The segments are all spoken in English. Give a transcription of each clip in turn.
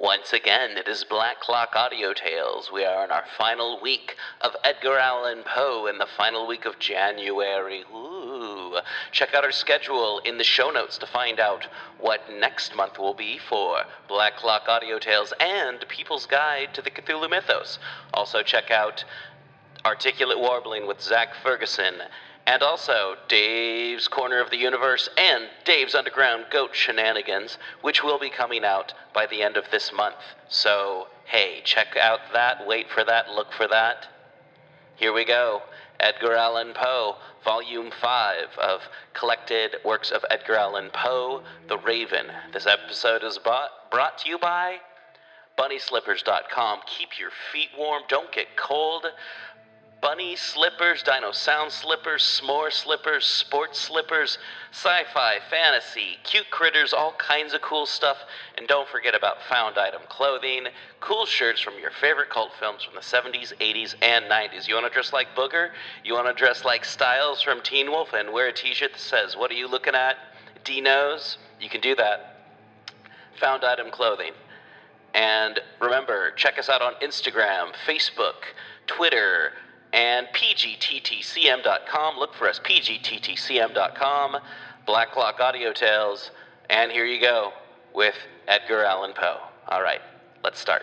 Once again, it is Black Clock Audio Tales. We are in our final week of Edgar Allan Poe in the final week of January. Ooh. Check out our schedule in the show notes to find out what next month will be for Black Clock Audio Tales and People's Guide to the Cthulhu Mythos. Also, check out Articulate Warbling with Zach Ferguson and also Dave's Corner of the Universe and Dave's Underground Goat Shenanigans, which will be coming out by the end of this month. So, hey, check out that, wait for that, look for that. Here we go Edgar Allan Poe, Volume 5 of Collected Works of Edgar Allan Poe, The Raven. This episode is bought, brought to you by BunnySlippers.com. Keep your feet warm, don't get cold bunny slippers, dino sound slippers, s'more slippers, sports slippers, sci fi, fantasy, cute critters, all kinds of cool stuff. And don't forget about found item clothing, cool shirts from your favorite cult films from the 70s, 80s, and 90s. You want to dress like Booger? You want to dress like Stiles from Teen Wolf and wear a t shirt that says, What are you looking at? Dino's? You can do that. Found item clothing. And remember, check us out on Instagram, Facebook, Twitter, and pgttcm.com. Look for us, pgttcm.com, Black Clock Audio Tales, and here you go with Edgar Allan Poe. All right, let's start.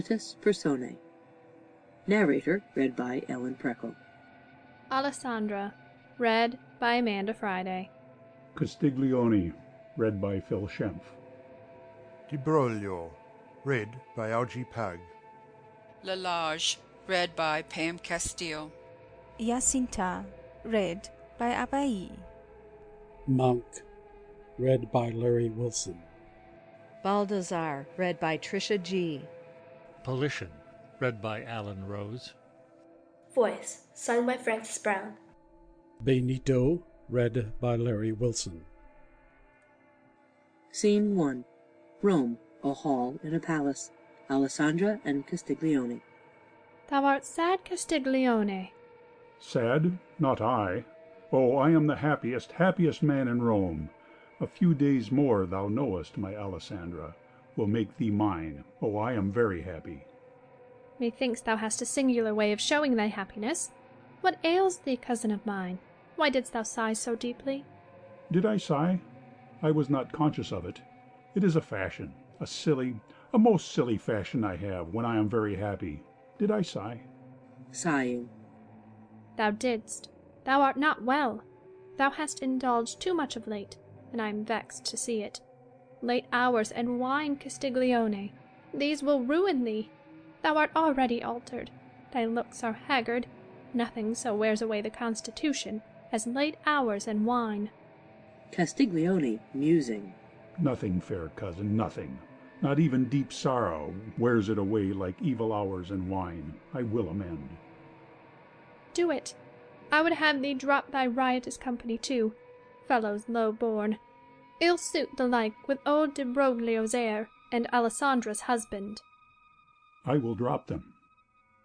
Dramatis Personae. Narrator read by Ellen Preckle. Alessandra, read by Amanda Friday. Castiglione, read by Phil Shempf. Di Broglio, read by Algie Pag. Lalage, read by Pam Castile. Jacinta, read by Abai. Monk, read by Larry Wilson. Baldassar, read by Trisha G. Politian, read by Alan Rose. Voice, sung by Francis Brown. Benito, read by Larry Wilson. Scene 1 Rome, a hall in a palace. Alessandra and Castiglione. Thou art sad, Castiglione. Sad? Not I. Oh, I am the happiest, happiest man in Rome. A few days more, thou knowest, my Alessandra, will make thee mine. Oh, I am very happy. Methinks thou hast a singular way of showing thy happiness. What ails thee, cousin of mine? Why didst thou sigh so deeply? Did I sigh? I was not conscious of it. It is a fashion, a silly, a most silly fashion I have when I am very happy. Did I sigh? Sighing. Thou didst. Thou art not well. Thou hast indulged too much of late, and I am vexed to see it. Late hours and wine, Castiglione, these will ruin thee. Thou art already altered. Thy looks are haggard. Nothing so wears away the constitution as late hours and wine. Castiglione, musing. Nothing, fair cousin, nothing. Not even deep sorrow wears it away like evil hours and wine. I will amend. Do it. I would have thee drop thy riotous company too. Fellows low born. Ill suit the like with old de Broglio's heir and Alessandra's husband. I will drop them.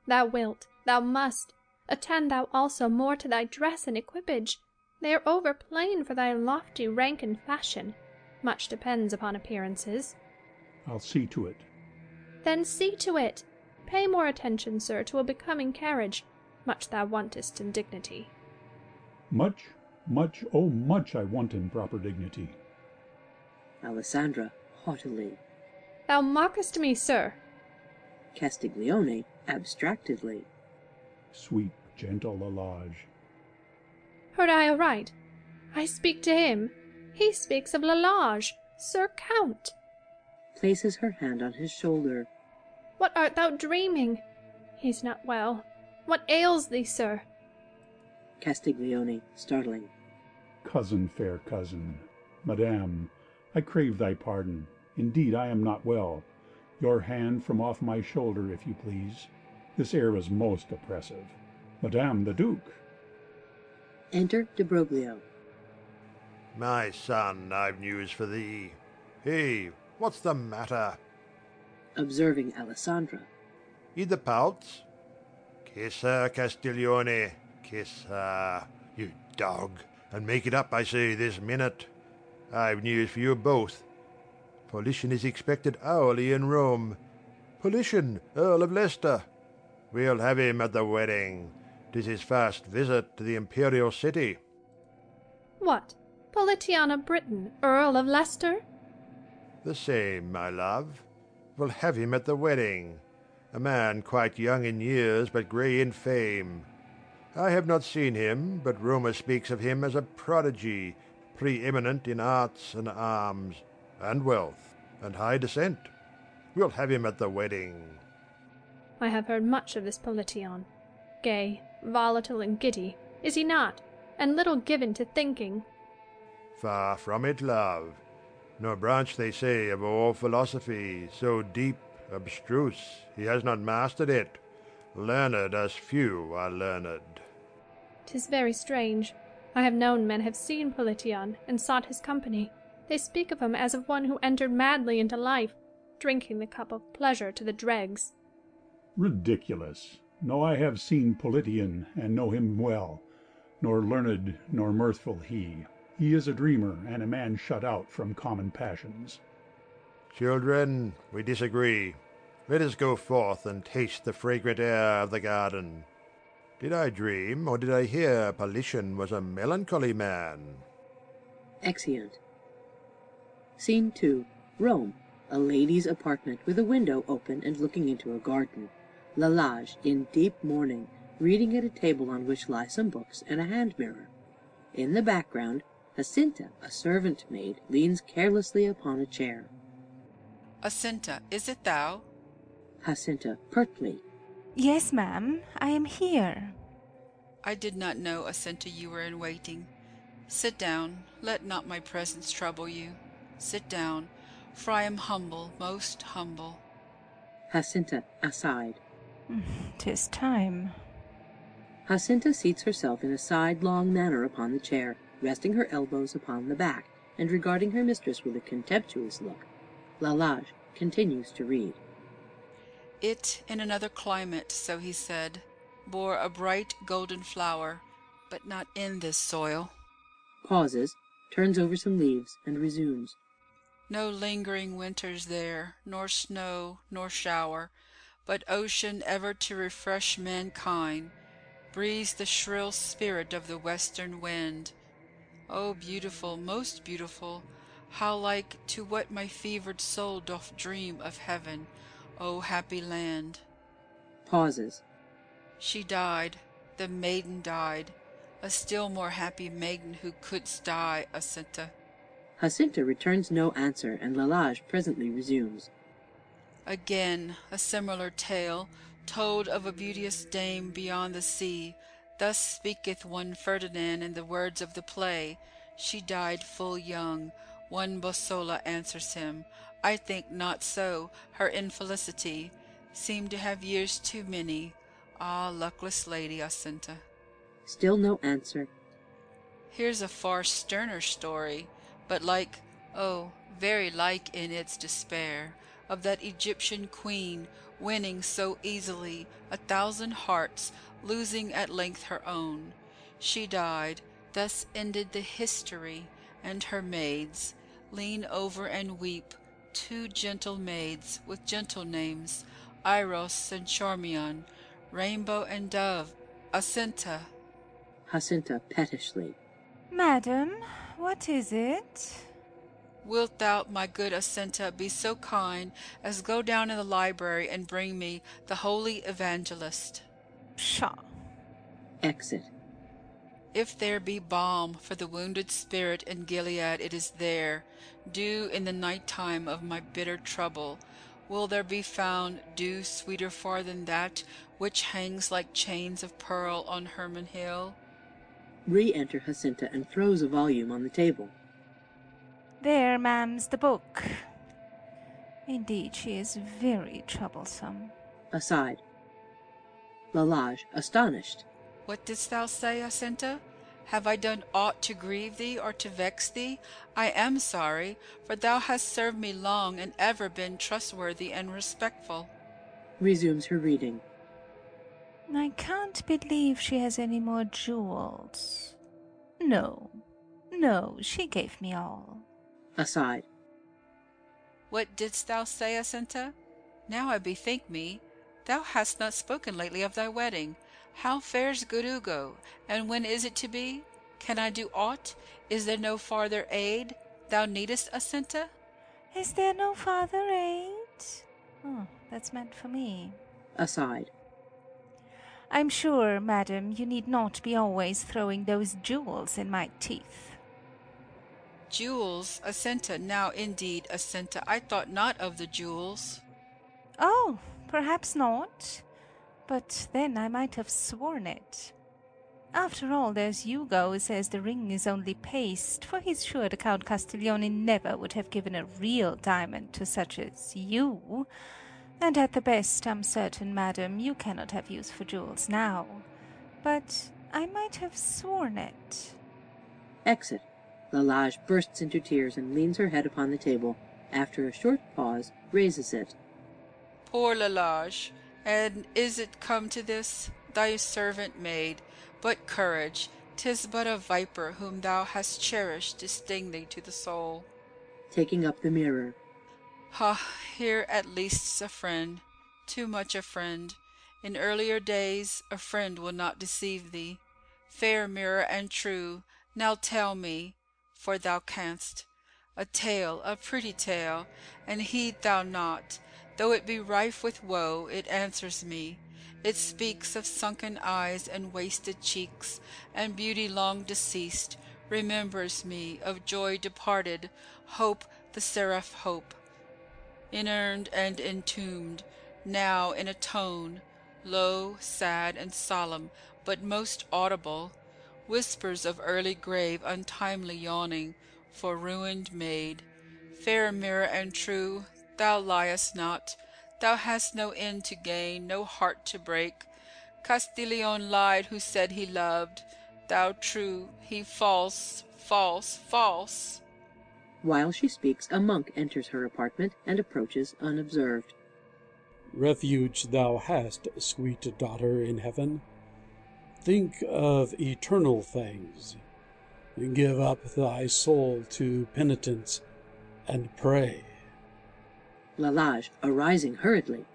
Thou wilt, thou must. Attend thou also more to thy dress and equipage. They are over plain for thy lofty rank and fashion. Much depends upon appearances. I'll see to it. Then see to it. Pay more attention, sir, to a becoming carriage. Much thou wantest in dignity. Much, much, oh, much I want in proper dignity. Alessandra, haughtily. Thou mockest me, sir. Castiglione, abstractedly. Sweet, gentle Lalage. Heard I aright? I speak to him. He speaks of Lalage, Sir Count. Places her hand on his shoulder. What art thou dreaming? He's not well. What ails thee, sir? Castiglione, startling. Cousin, fair cousin. Madame, I crave thy pardon. Indeed I am not well. Your hand from off my shoulder, if you please. This air is most oppressive. Madame the Duke! Enter de Broglio. My son, I've news for thee. Hey, what's the matter? Observing Alessandra. I the pouts? Kiss her, Castiglione. Kiss her, you dog, and make it up, I say, this minute. I've news for you both. Politian is expected hourly in Rome. Politian, Earl of Leicester. We'll have him at the wedding. 'Tis his first visit to the imperial city. What? Politian of Britain, Earl of Leicester? The same, my love. We'll have him at the wedding. A man quite young in years, but grey in fame. I have not seen him, but rumour speaks of him as a prodigy, pre-eminent in arts and arms, and wealth, and high descent. We'll have him at the wedding. I have heard much of this Politian. Gay, volatile, and giddy, is he not? And little given to thinking. Far from it, love. No branch, they say, of all philosophy so deep, abstruse, he has not mastered it. Learned as few are learned. 'Tis very strange. I have known men have seen Politian, and sought his company. They speak of him as of one who entered madly into life, drinking the cup of pleasure to the dregs. Ridiculous! No, I have seen Politian, and know him well. Nor learned nor mirthful he. He is a dreamer, and a man shut out from common passions. Children, we disagree. Let us go forth and taste the fragrant air of the garden. Did I dream, or did I hear Politian was a melancholy man? Exeunt. Scene 2. Rome. A lady's apartment with a window open and looking into a garden. Lalage, in deep mourning, reading at a table on which lie some books and a hand mirror. In the background, Jacinta, a servant maid, leans carelessly upon a chair. Jacinta, is it thou? Jacinta, pertly. Yes, ma'am, I am here. I did not know, Jacinta, you were in waiting. Sit down. Let not my presence trouble you. Sit down, for I am humble, most humble. Jacinta, aside. Tis time. Jacinta seats herself in a sidelong manner upon the chair, resting her elbows upon the back, and regarding her mistress with a contemptuous look. Lalage continues to read. It, in another climate, so he said, bore a bright golden flower, but not in this soil. Pauses, turns over some leaves, and resumes. No lingering winters there, nor snow, nor shower, but ocean ever to refresh mankind, breathes the shrill spirit of the western wind. O beautiful, most beautiful, how like to what my fevered soul doth dream of heaven, O happy land! Pauses. She died, the maiden died, a still more happy maiden who couldst die, Jacinta. Jacinta returns no answer, and Lalage presently resumes. Again a similar tale, told of a beauteous dame beyond the sea. Thus speaketh one Ferdinand in the words of the play. She died full young. One Bosola answers him, I think not so. Her infelicity seemed to have years too many. Ah, luckless lady, Jacinta. Still no answer. Here's a far sterner story, but like, oh, very like in its despair, of that Egyptian queen winning so easily a thousand hearts, losing at length her own. She died, thus ended the history, and her maids lean over and weep, two gentle maids with gentle names, Eiros and Charmion, Rainbow and Dove, Jacinta. Jacinta pettishly. Madam, what is it? Wilt thou, my good Jacinta, be so kind as go down in the library and bring me the Holy Evangelist? Pshaw! Exit. If there be balm for the wounded spirit in Gilead, it is there. Dew in the night time of my bitter trouble. Will there be found dew sweeter far than that which hangs like chains of pearl on Hermon Hill? Re-enter Jacinta and throws a volume on the table. There, ma'am's the book. Indeed, she is very troublesome. Aside. Lalage, astonished. What didst thou say, Jacinta? Have I done aught to grieve thee or to vex thee? I am sorry, for thou hast served me long and ever been trustworthy and respectful. Resumes her reading. I can't believe she has any more jewels. No, no, she gave me all. Aside. What didst thou say, Jacinta? Now I bethink me, thou hast not spoken lately of thy wedding. How fares good Ugo, and when is it to be? Can I do aught? Is there no farther aid thou needest, Jacinta? Is there no farther aid? Oh, that's meant for me. Aside. I'm sure, madam, you need not be always throwing those jewels in my teeth. Jewels, Jacinta, now indeed, Jacinta, I thought not of the jewels. Oh, perhaps not. But then I might have sworn it. After all, there's Hugo who says the ring is only paste, for he's sure the Count Castiglione never would have given a real diamond to such as you. And at the best, I'm certain, madam, you cannot have use for jewels now. But I might have sworn it. Exit. Lalage bursts into tears and leans her head upon the table. After a short pause, raises it. Poor Lalage! And is it come to this? Thy servant maid. But courage! 'Tis but a viper whom thou hast cherished to sting thee to the soul. Taking up the mirror. Ah, here at least's a friend. Too much a friend. In earlier days a friend will not deceive thee. Fair mirror and true, now tell me, for thou canst, a tale, a pretty tale, and heed thou not, though it be rife with woe, it answers me. It speaks of sunken eyes and wasted cheeks, and beauty long deceased, remembers me of joy departed, hope the seraph hope. Inurned and entombed, now in a tone, low, sad, and solemn, but most audible, whispers of early grave untimely yawning, for ruined maid. Fair mirror and true, thou liest not, thou hast no end to gain, no heart to break. Castiglione lied who said he loved, thou true, he false, false, false. While she speaks, a monk enters her apartment and approaches unobserved. Refuge thou hast, sweet daughter in heaven. Think of eternal things. Give up thy soul to penitence and pray. Lalage, arising hurriedly.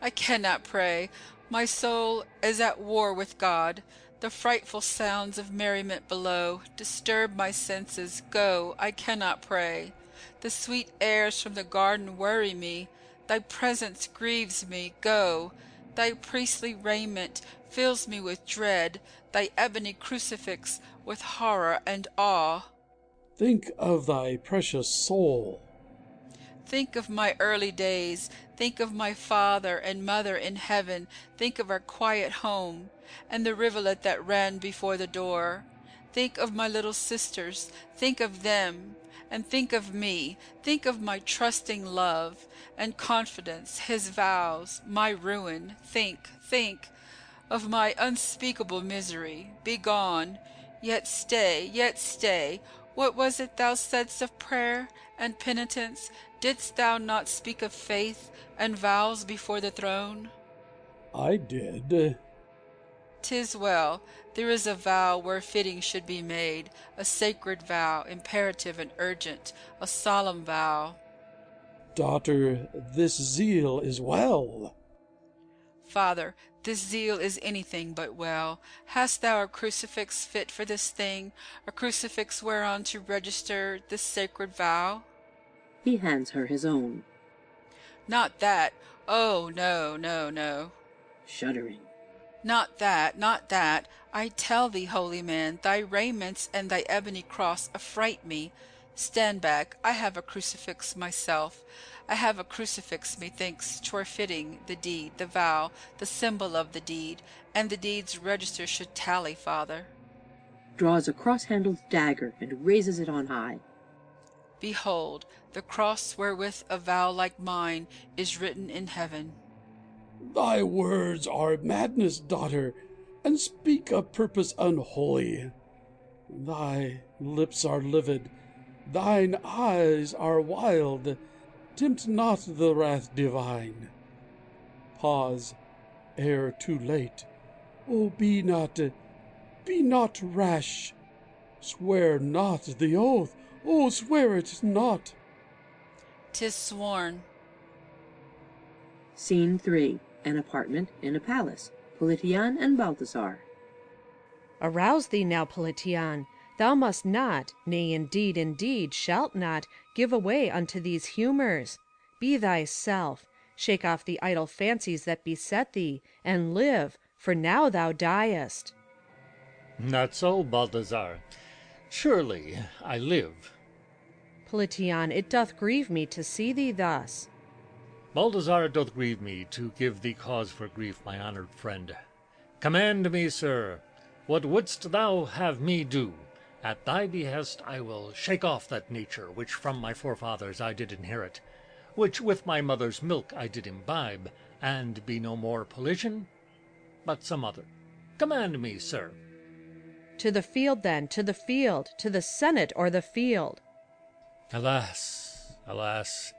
I cannot pray. My soul is at war with God. The frightful sounds of merriment below disturb my senses. Go, I cannot pray. The sweet airs from the garden worry me. Thy presence grieves me. Go. Thy priestly raiment fills me with dread, thy ebony crucifix with horror and awe. Think of thy precious soul. Think of my early days. Think of my father and mother in heaven. Think of our quiet home, and the rivulet that ran before the door. Think of my little sisters. Think of them, and think of me. Think of my trusting love and confidence, his vows, my ruin. Think, think of my unspeakable misery. Begone. Yet stay, yet stay. What was it thou saidst of prayer and penitence? Didst thou not speak of faith and vows before the throne? I did. Tis well. There is a vow where fitting should be made, a sacred vow, imperative and urgent, a solemn vow. Daughter, this zeal is well. Father, this zeal is anything but well. Hast thou a crucifix fit for this thing, a crucifix whereon to register this sacred vow? He hands her his own. Not that. Oh, no, no, no. Shuddering. Not that, not that. I tell thee, holy man, thy raiments and thy ebony cross affright me. Stand back. I have a crucifix myself. I have a crucifix, methinks, twere fitting the deed, the vow, the symbol of the deed, and the deed's register should tally, father. Draws a cross-handled dagger and raises it on high. Behold, the cross wherewith a vow like mine is written in heaven. Thy words are madness, daughter, and speak a purpose unholy. Thy lips are livid, thine eyes are wild. Tempt not the wrath divine. Pause ere too late. Oh, be not, be not rash. Swear not the oath. Oh, swear it not. 'Tis sworn. Scene three. An apartment in a palace. Politian and Balthazar. Arouse thee now, Politian. Thou must not, nay, indeed, indeed, shalt not, give way unto these humours. Be thyself. Shake off the idle fancies that beset thee, and live, for now thou diest. Not so, Balthazar. Surely I live. Politian, it doth grieve me to see thee thus. Balthazar, it doth grieve me to give thee cause for grief, my honoured friend. Command me, sir. What wouldst thou have me do? At thy behest I will shake off that nature which from my forefathers I did inherit, which with my mother's milk I did imbibe, and be no more Politian, but some other. Command me, sir. To the field, then, to the field, to the senate or the field. Alas, alas,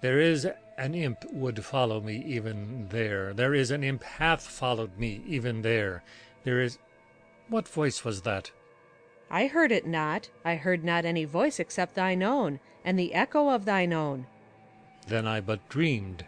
there is an imp would follow me even there. There is an imp hath followed me even there. There is. What voice was that? I heard it not. I heard not any voice except thine own, and the echo of thine own. Then I but dreamed.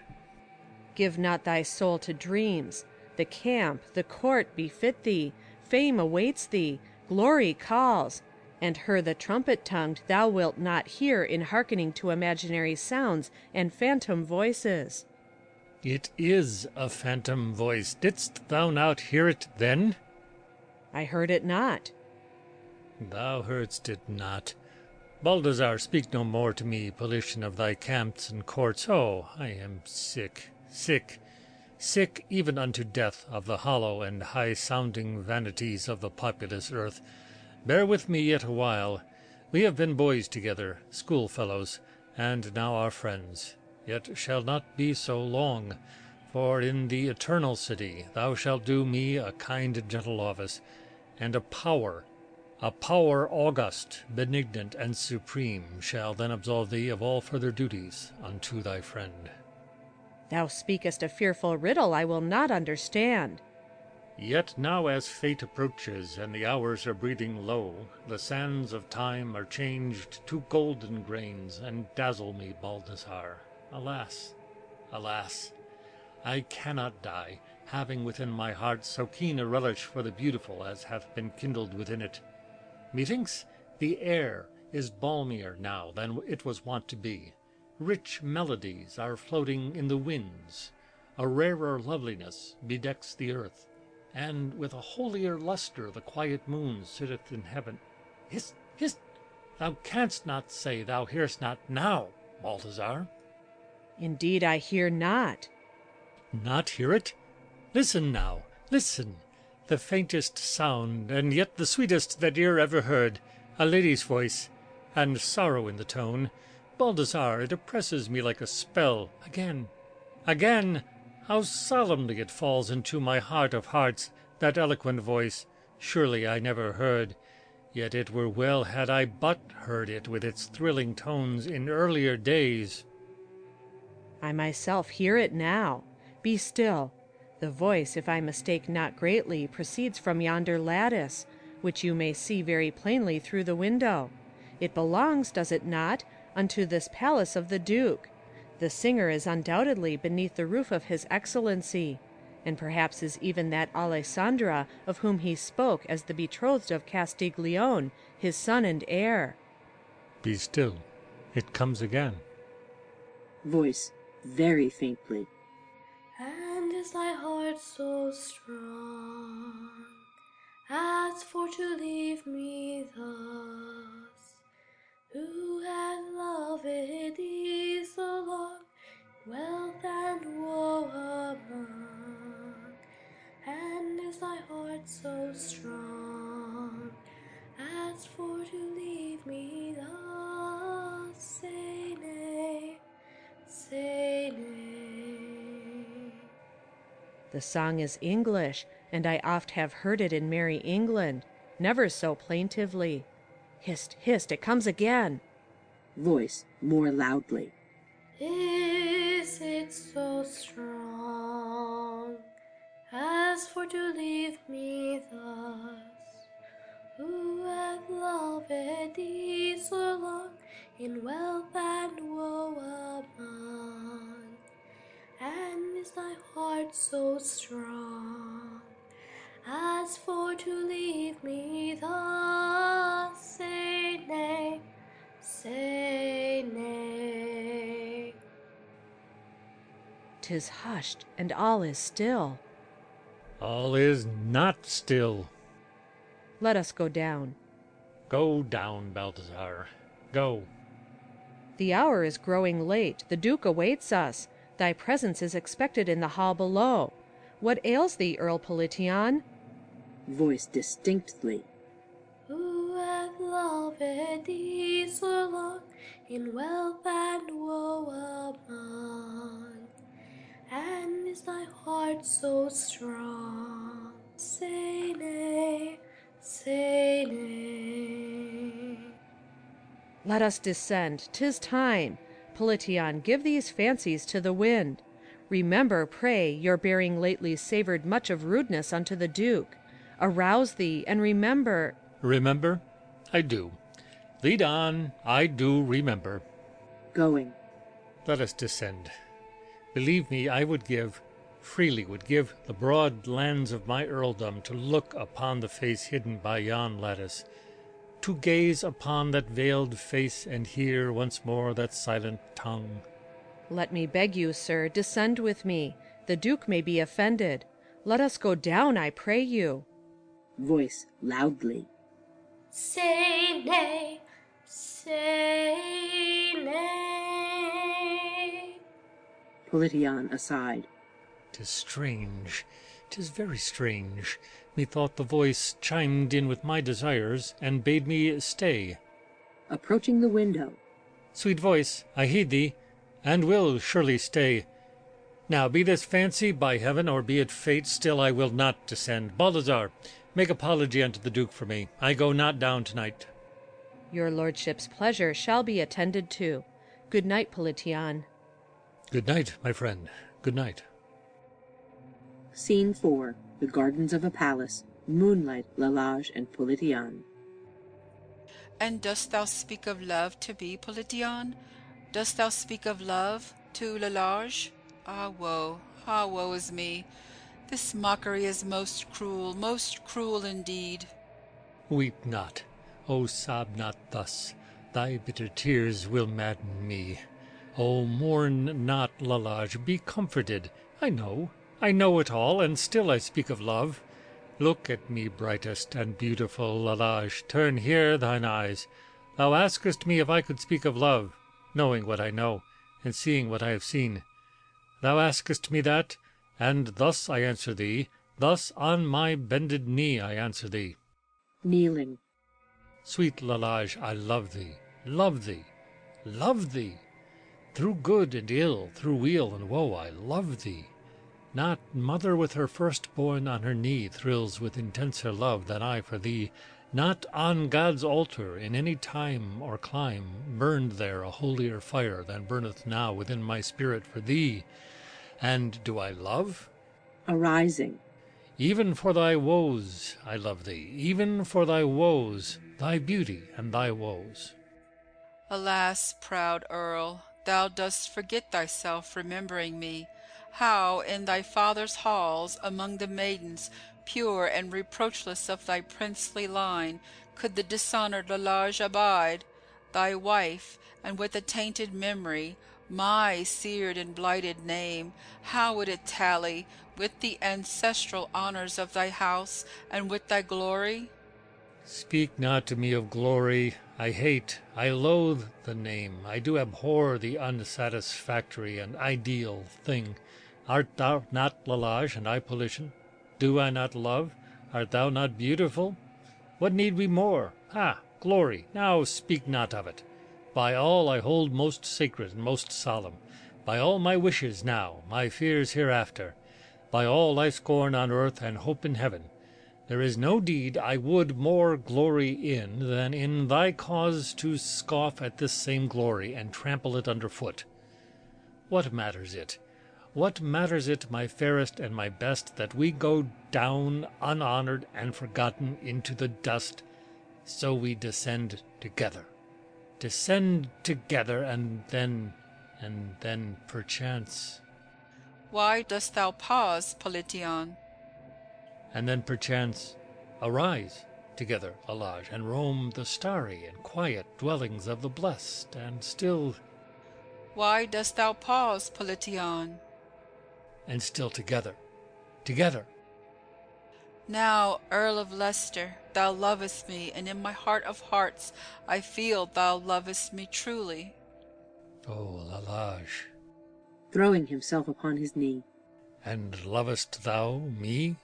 Give not thy soul to dreams. The camp, the court befit thee. Fame awaits thee. Glory calls. And her the trumpet tongued thou wilt not hear in hearkening to imaginary sounds and phantom voices. It is a phantom voice. Didst thou not hear it then? I heard it not. Thou heardst it not. Balthazar, speak no more to me, Politian of thy camps and courts. Oh, I am sick, sick, sick even unto death of the hollow and high sounding vanities of the populous earth. Bear with me yet a while. We have been boys together, schoolfellows, and now are friends, yet shall not be so long. For in the eternal city thou shalt do me a kind and gentle office, and a power, a power august, benignant, and supreme, shall then absolve thee of all further duties unto thy friend. Thou speakest a fearful riddle I will not understand. Yet now as fate approaches, and the hours are breathing low, the sands of time are changed to golden grains, and dazzle me, Balthazar. Alas, alas, I cannot die, having within my heart so keen a relish for the beautiful as hath been kindled within it. Methinks the air is balmier now than it was wont to be. Rich melodies are floating in the winds. A rarer loveliness bedecks the earth, and with a holier lustre the quiet moon sitteth in heaven. Hist, hist! Thou canst not say thou hearest not now, Balthazar. Indeed, I hear not. Not hear it? Listen now, listen. The faintest sound, and yet the sweetest that ear ever heard, a lady's voice, and sorrow in the tone. Balthazar, it oppresses me like a spell. Again, again, how solemnly it falls into my heart of hearts, that eloquent voice. Surely I never heard, yet it were well had I but heard it with its thrilling tones in earlier days. I myself hear it now. Be still. The voice, if I mistake not greatly, proceeds from yonder lattice, which you may see very plainly through the window. It belongs, does it not, unto this palace of the Duke. The singer is undoubtedly beneath the roof of his Excellency, and perhaps is even that Alessandra of whom he spoke as the betrothed of Castiglione, his son and heir. Be still. It comes again. Voice very faintly. And is thy heart so strong as for to leave me thus, who had loved thee so long, wealth and woe among? And is thy heart so strong as for to leave me thus? Say nay, say nay. The song is English, and I oft have heard it in merry England, never so plaintively. Hist, hist, it comes again. Voice (more loudly). Is it so strong as for to leave me thus, who have loved thee so long in wealth and woe among? And is thy heart so strong as for to leave me thus? Say nay, say nay. 'Tis hushed, and all is still. All is not still. Let us go down. Go down, Balthazar. Go. The hour is growing late. The Duke awaits us. Thy presence is expected in the hall below. What ails thee, Earl Politian? Voice (distinctly). Who hath loved thee so long in wealth and woe among? And is thy heart so strong? Say nay, say nay. Let us descend. 'Tis time. Politian, give these fancies to the wind. Remember, pray, your bearing lately savoured much of rudeness unto the Duke. Arouse thee, and remember. Remember? I do. Lead on. I do remember. Going. Let us descend. Believe me, I would give, freely would give, the broad lands of my earldom to look upon the face hidden by yon lattice, to gaze upon that veiled face and hear once more that silent tongue. Let me beg you, sir, descend with me. The Duke may be offended. Let us go down, I pray you. Voice (loudly). Say nay, say nay. Politian (aside). 'Tis strange, 'tis very strange. Methought the voice chimed in with my desires, and bade me stay. Approaching the window. Sweet voice, I heed thee, and will surely stay. Now, be this fancy, by heaven, or be it fate, still I will not descend. Balthazar, make apology unto the Duke for me. I go not down to-night. Your lordship's pleasure shall be attended to. Good night, Politian. Good night, my friend. Good night. Scene four. The gardens of a palace. Moonlight, Lalage, and Politian. And dost thou speak of love to me, Politian? Dost thou speak of love to Lalage? Ah woe, ah woe is me! This mockery is most cruel, most cruel indeed. Weep not, O sob not thus. Thy bitter tears will madden me. O mourn not, Lalage, be comforted. I know, I know it all, and still I speak of love. Look at me, brightest and beautiful Lalage, turn here thine eyes. Thou askest me if I could speak of love, knowing what I know, and seeing what I have seen. Thou askest me that, and thus I answer thee, thus on my bended knee I answer thee. Kneeling. Sweet Lalage, I love thee, love thee, love thee. Through good and ill, through weal and woe, I love thee. Not mother with her firstborn on her knee thrills with intenser love than I for thee. Not on God's altar, in any time or clime, burned there a holier fire than burneth now within my spirit for thee. And do I love? Arising. Even for thy woes I love thee, even for thy woes, thy beauty and thy woes. Alas, proud Earl, thou dost forget thyself, remembering me. How, in thy father's halls, among the maidens, pure and reproachless of thy princely line, could the dishonoured Lalage abide, thy wife, and with a tainted memory, my seared and blighted name, how would it tally with the ancestral honours of thy house, and with thy glory? Speak not to me of glory. I hate, I loathe the name. I do abhor the unsatisfactory and ideal thing. Art thou not Lalage, and I Politian? Do I not love? Art thou not beautiful? What need we more? Ha! Glory! Now speak not of it. By all I hold most sacred and most solemn, by all my wishes now, my fears hereafter, by all I scorn on earth and hope in heaven, there is no deed I would more glory in than in thy cause to scoff at this same glory and trample it under foot. What matters it? What matters it, my fairest and my best, that we go down unhonored and forgotten into the dust, so we descend together? Descend together, and then, and then, perchance, Why dost thou pause, Politian? and then perchance, arise together, Lalage, and roam the starry and quiet dwellings of the blest, and still, Why dost thou pause, Politian? and still together, together. Now, Earl of Leicester, thou lovest me, and in my heart of hearts I feel thou lovest me truly. O Lalage, throwing himself upon his knee. and lovest thou me?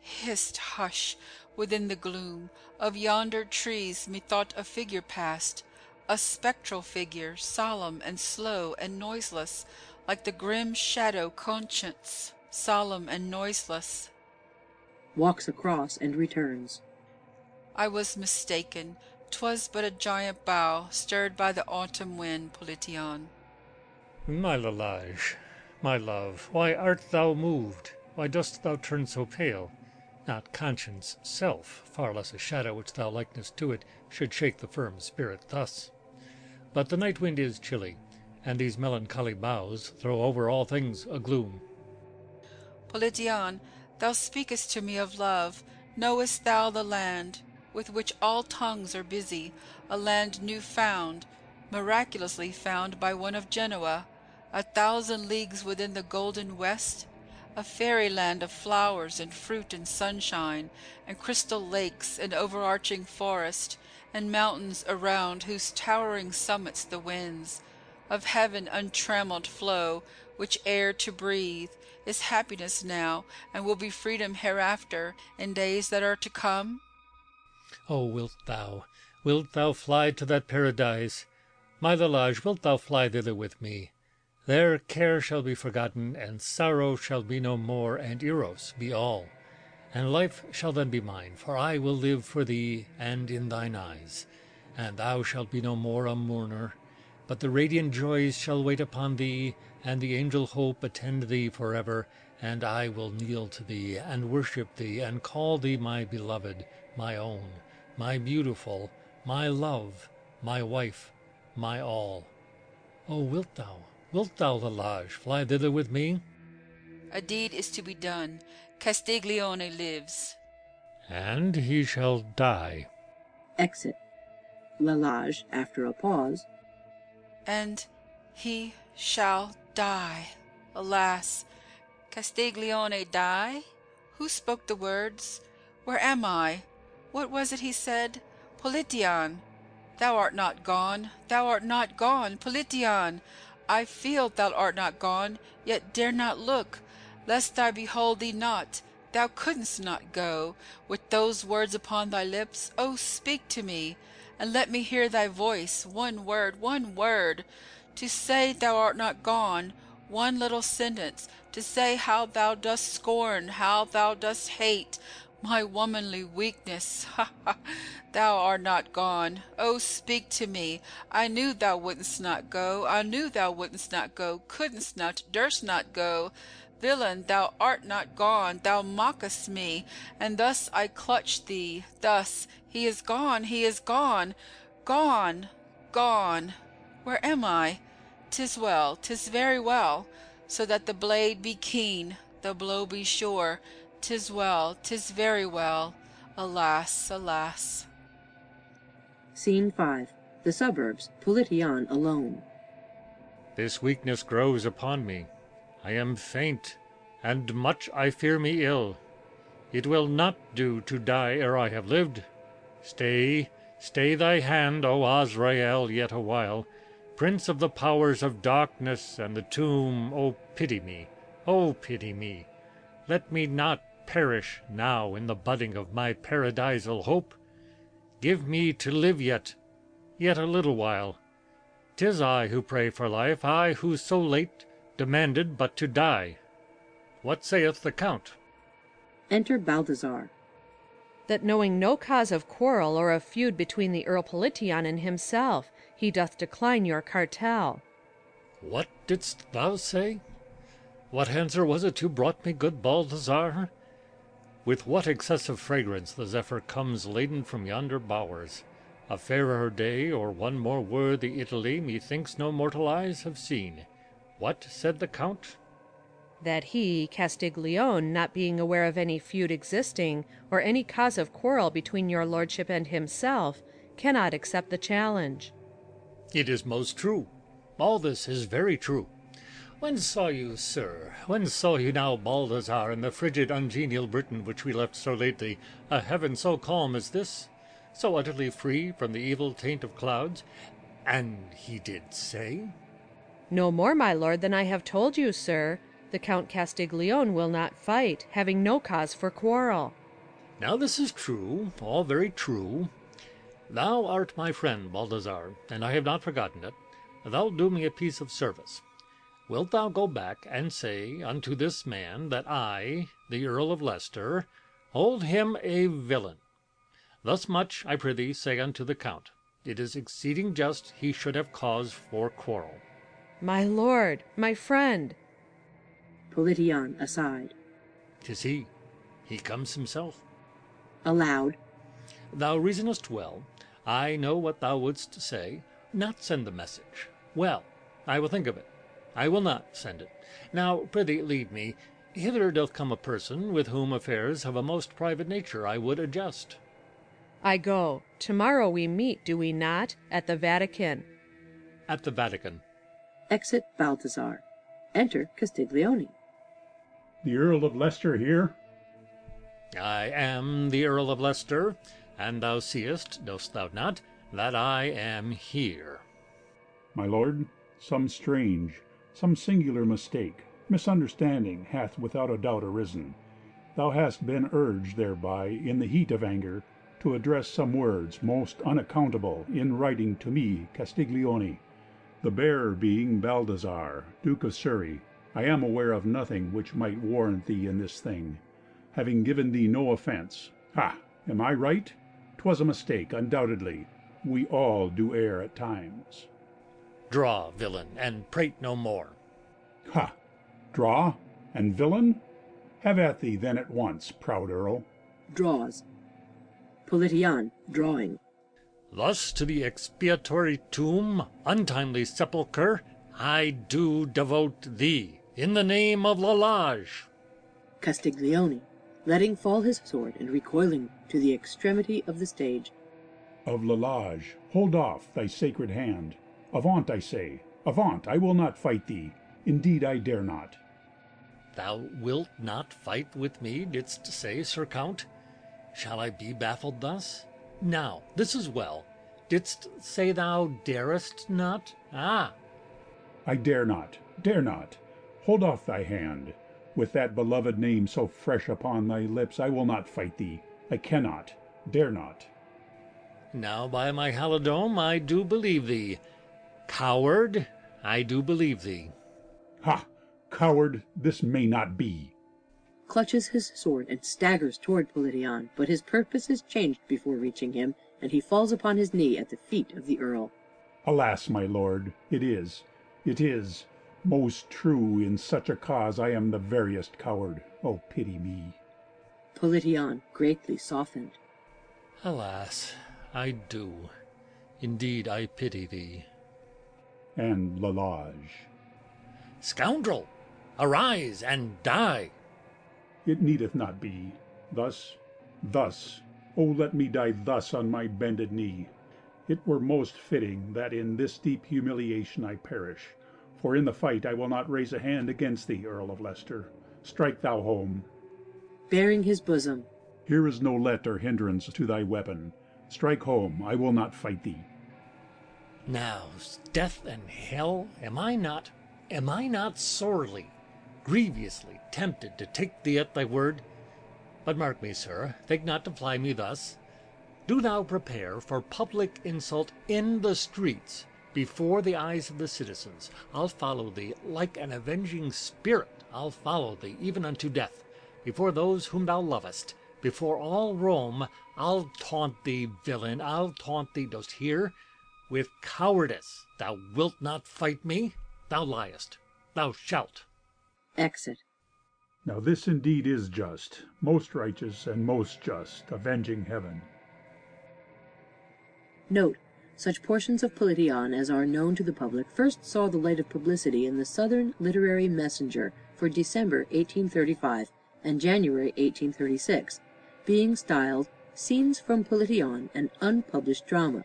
Hist, hush! Within the gloom Of yonder trees methought a figure passed, A spectral figure, solemn and slow and noiseless, Like the grim shadow Conscience, solemn and noiseless. Walks across and returns. I was mistaken. 'Twas but a giant bough Stirred by the autumn wind, Politian. My Lalage, my love, why art thou moved? Why dost thou turn so pale? Not conscience self, far less a shadow which thou likenest to it, should shake the firm spirit thus. But the night wind is chilly, and these melancholy boughs throw over all things a gloom. Politian, thou speakest to me of love. Knowest thou the land with which all tongues are busy, a land new found, miraculously found by one of Genoa, a thousand leagues within the golden west? A fairyland of flowers and fruit and sunshine, and crystal lakes and overarching forest, and mountains around whose towering summits the winds of heaven untrammelled flow, which air to breathe, is happiness now, and will be freedom hereafter, in days that are to come? Oh, wilt thou, wilt thou fly to that paradise? My Lalage, wilt thou fly thither with me? There care shall be forgotten, and sorrow shall be no more, and Eros be all. And life shall then be mine, for I will live for thee and in thine eyes. And thou shalt be no more a mourner, but the radiant joys shall wait upon thee, and the angel hope attend thee forever, and I will kneel to thee, and worship thee, and call thee my beloved, my own, my beautiful, my love, my wife, my all. Oh, wilt thou, wilt thou, Lalage, fly thither with me? A deed is to be done. Castiglione lives. And he shall die. Exit. Lalage, after a pause. And he shall die. Alas! Castiglione die? Who spoke the words? Where am I? What was it he said? Politian! Thou art not gone, thou art not gone, Politian! I feel thou art not gone, yet dare not look, lest I behold thee not. Thou couldst not go, with those words upon thy lips. Oh, speak to me, and let me hear thy voice. One word, one word, to say thou art not gone. One little sentence, to say how thou dost scorn, how thou dost hate my womanly weakness. Ha ha! Thou art not gone. Oh, speak to me. I knew thou wouldst not go. I knew thou wouldst not go, couldst not, durst not go. Villain, thou art not gone. Thou mockest me, and thus I clutch thee. Thus, he is gone, he is gone, gone, gone. Where am I? 'Tis well, 'tis very well, so that the blade be keen, the blow be sure. 'Tis well, 'tis very well. Alas, alas. Scene 5. The suburbs. Politian alone. This weakness grows upon me. I am faint, and much I fear me ill. It will not do to die ere I have lived. Stay, stay thy hand, O Azrael, yet awhile. Prince of the powers of darkness and the tomb, O pity me, O pity me. Let me not perish now in the budding of my paradisal hope. Give me to live yet, yet a little while. 'Tis I who pray for life, I who so late demanded but to die. What saith the Count? Enter Balthazar. That knowing no cause of quarrel or of feud between the Earl Politian and himself, he doth decline your cartel. What didst thou say? What answer was it you brought me, good Balthazar? With what excessive fragrance the zephyr comes laden from yonder bowers! A fairer day, or one more worthy Italy, methinks no mortal eyes have seen. What said the Count? That he, Castiglione, not being aware of any feud existing, or any cause of quarrel between your lordship and himself, cannot accept the challenge. It is most true. All this is very true. When saw you, sir, when saw you now, Balthazar, in the frigid, ungenial Britain which we left so lately, a heaven so calm as this, so utterly free from the evil taint of clouds? And he did say? No more, my lord, than I have told you, sir. The Count Castiglione will not fight, having no cause for quarrel. Now this is true, all very true. Thou art my friend, Balthazar, and I have not forgotten it. Thou'lt do me a piece of service. Wilt thou go back and say unto this man that I, the Earl of Leicester, hold him a villain? Thus much, I prithee, say unto the Count. It is exceeding just he should have cause for quarrel. My lord, my friend. Politian aside. Tis he. He comes himself. Aloud. Thou reasonest well. I know what thou wouldst say. Not send the message. Well, I will think of it. I will not send it. Now, prithee, leave me. Hither doth come a person with whom affairs of a most private nature I would adjust. I go. Tomorrow we meet, do we not, at the Vatican? At the Vatican. Exit Balthazar. Enter Castiglione. The Earl of Leicester here? I am the Earl of Leicester, and thou seest, dost thou not, that I am here. My lord, some strange, some singular mistake, misunderstanding hath without a doubt arisen. Thou hast been urged thereby, in the heat of anger, to address some words most unaccountable in writing to me, Castiglione. The bearer being Balthazar, Duke of Surrey, I am aware of nothing which might warrant thee in this thing. Having given thee no offence ha! am I right? 'Twas a mistake, undoubtedly. We all do err at times. Draw, villain, and prate no more. Ha! Draw? and villain? Have at thee then at once, proud earl. Draws. Politian drawing. Thus to the expiatory tomb, untimely sepulchre, I do devote thee, in the name of Lalage. Castiglione, letting fall his sword and recoiling to the extremity of the stage. Of Lalage, hold off thy sacred hand. Avaunt, I say, avaunt! I will not fight thee. Indeed I dare not. Thou wilt not fight with me, didst say, Sir Count? Shall I be baffled thus? Now, this is well. Didst say thou darest not? Ah! I dare not, dare not. Hold off thy hand. With that beloved name so fresh upon thy lips, I will not fight thee. I cannot, dare not. Now, by my halidome, I do believe thee. Coward, I do believe thee. Ha! Coward, this may not be. Clutches his sword and staggers toward Politian, but his purpose is changed before reaching him, and he falls upon his knee at the feet of the earl. Alas, my lord, it is, it is most true in such a cause I am the veriest coward. Oh, pity me. Politian greatly softened. Alas, I do. Indeed, I pity thee. And Lalage. Scoundrel, arise and die. It needeth not be. Thus, thus, oh, let me die thus on my bended knee. It were most fitting that in this deep humiliation I perish, for in the fight I will not raise a hand against thee, Earl of Leicester. Strike thou home. Baring his bosom. Here is no let or hindrance to thy weapon. Strike home. I will not fight thee. Now, death and hell, am I not, am I not sorely, grievously tempted to take thee at thy word? But mark me, sir, think not to ply me thus. Do thou prepare for public insult in the streets, before the eyes of the citizens. I'll follow thee like an avenging spirit I'll follow thee even unto death, before those whom thou lovest, before all Rome, I'll taunt thee, villain, I'll taunt thee, dost hear? With cowardice. Thou wilt not fight me? Thou liest. Thou shalt. Exit. Now this indeed is just, most righteous and most just, avenging heaven. Note. Such portions of Politian as are known to the public first saw the light of publicity in the Southern Literary Messenger for December, 1835, and January, 1836, being styled "Scenes from Politian an Unpublished Drama."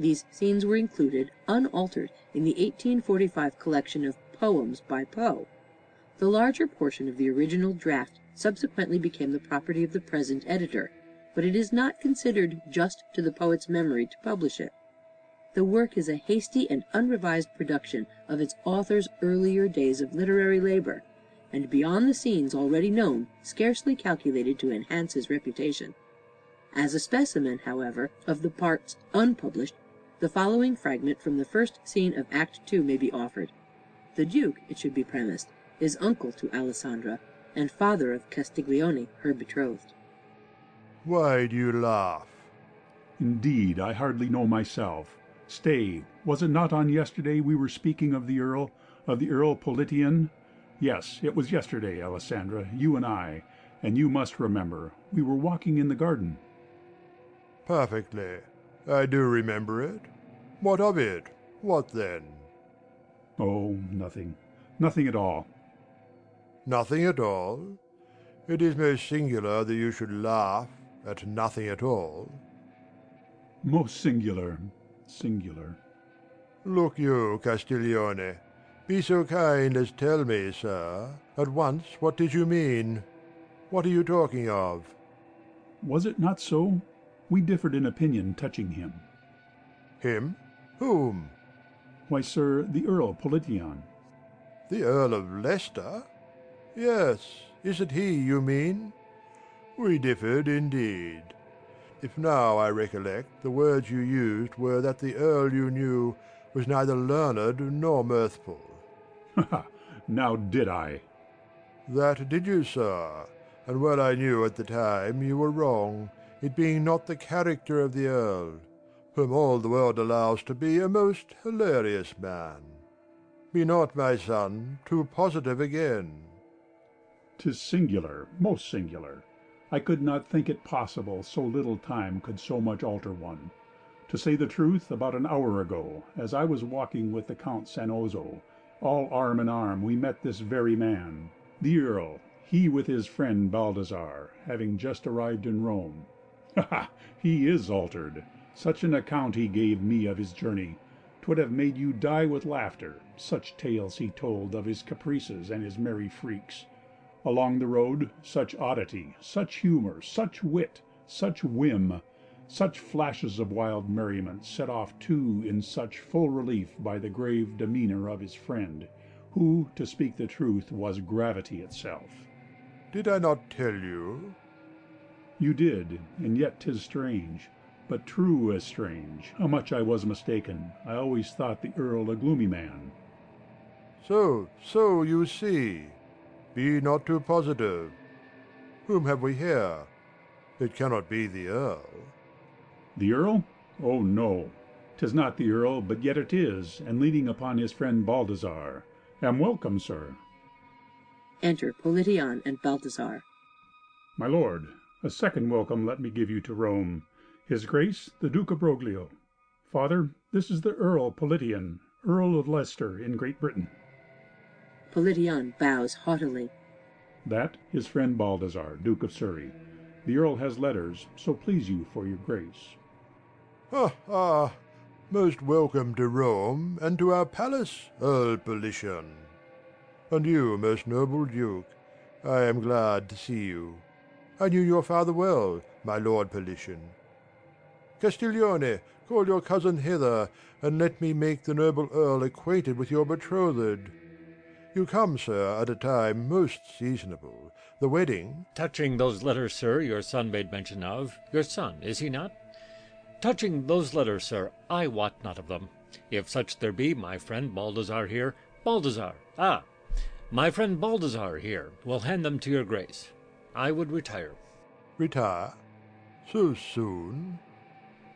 These scenes were included, unaltered, in the 1845 collection of "Poems by Poe." The larger portion of the original draft subsequently became the property of the present editor, but it is not considered just to the poet's memory to publish it. The work is a hasty and unrevised production of its author's earlier days of literary labor, and beyond the scenes already known, scarcely calculated to enhance his reputation. As a specimen, however, of the parts unpublished, the following fragment from the first scene of Act II may be offered. The Duke, it should be premised, is uncle to Alessandra, and father of Castiglione, her betrothed. Why do you laugh? Indeed, I hardly know myself. Stay, was it not on yesterday we were speaking of the earl, of the Earl Politian? Yes, it was yesterday, Alessandra, you and I, and you must remember, we were walking in the garden. Perfectly. I do remember it. What of it? What then? Oh, nothing. Nothing at all. Nothing at all? It is most singular that you should laugh at nothing at all. Most singular singular. Look you, Castiglione, be so kind as tell me, sir, at once what did you mean? What are you talking of? Was it not so? We differed in opinion touching him. Him? Whom? Why, sir, the Earl Politian. The Earl of Leicester? Yes, is it he you mean? We differed indeed. If now I recollect, the words you used were that the Earl you knew was neither learned nor mirthful. Ha! now did I? That did you, sir, and well I knew at the time you were wrong, it being not the character of the Earl, whom all the world allows to be a most hilarious man. Be not, my son, too positive again. Tis singular, most singular. I could not think it possible so little time could so much alter one. To say the truth, about an hour ago, as I was walking with the Count Sannozzo, all arm in arm, we met this very man, the earl, he with his friend Baldassar, having just arrived in Rome. Ha! ha! he is altered. Such an account he gave me of his journey, 'twould have made you die with laughter, such tales he told of his caprices and his merry freaks. Along the road, such oddity, such humour, such wit, such whim, such flashes of wild merriment, set off too in such full relief by the grave demeanour of his friend, who, to speak the truth, was gravity itself. Did I not tell you? You did, and yet 'tis strange, but true as strange, how much I was mistaken. I always thought the earl a gloomy man. So, so, you see. Be not too positive. Whom have we here? It cannot be the Earl. The Earl? Oh, no. 'Tis not the Earl, but yet it is, and leaning upon his friend Baldassar. Am welcome, sir. Enter Politian and Baldassar. My lord, a second welcome let me give you to Rome. His Grace the Duke of Broglio. Father, this is the Earl Politian, Earl of Leicester, in Great Britain. Politian bows haughtily. That his friend Baldassar, Duke of Surrey. The earl has letters, so please you for your grace. Ha, ha! Most welcome to Rome and to our palace, Earl Politian. And you, most noble Duke, I am glad to see you. I knew your father well, my lord Politian. Castiglione, call your cousin hither, and let me make the noble earl acquainted with your betrothed. You come, sir, at a time most seasonable. The wedding Touching those letters, sir, your son made mention of your son, is he not? Touching those letters, sir, I wot not of them. If such there be, my friend Baldassar here Baldassar! Ah! My friend Baldassar here will hand them to your grace. I would retire. Retire? So soon?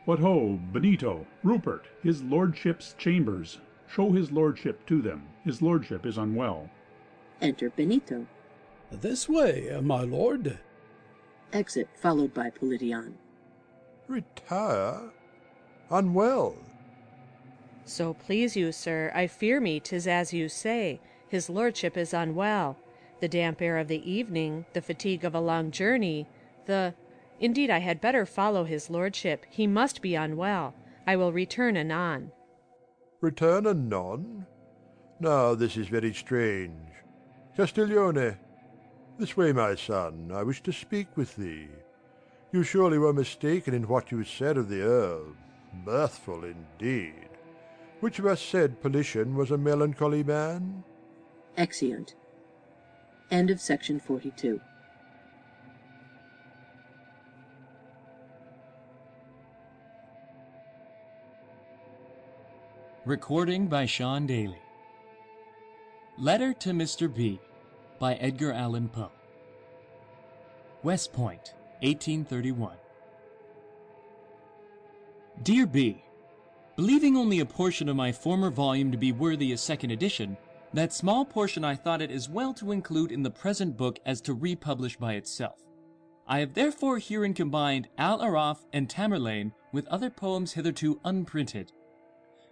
What ho, Benito, Rupert, his lordship's chambers. Show his lordship to them. His lordship is unwell. Enter Benito. This way, my lord. Exit, followed by Politian. Retire? Unwell? So please you, sir, I fear me 'tis as you say. His lordship is unwell. The damp air of the evening, the fatigue of a long journey, the Indeed, I had better follow his lordship. He must be unwell. I will return anon. Return anon? Now this is very strange. Castiglione, this way, my son, I wish to speak with thee. You surely were mistaken in what you said of the earl. Mirthful indeed. Which of us said Politian was a melancholy man? Exeunt. End of section 42. Recording by Sean Daly. Letter to Mr. B by Edgar Allan Poe. West Point, 1831. Dear B, Believing only a portion of my former volume to be worthy a second edition, that small portion I thought it as well to include in the present book as to republish by itself. I have therefore herein combined Al Aaraaf and Tamerlane with other poems hitherto unprinted,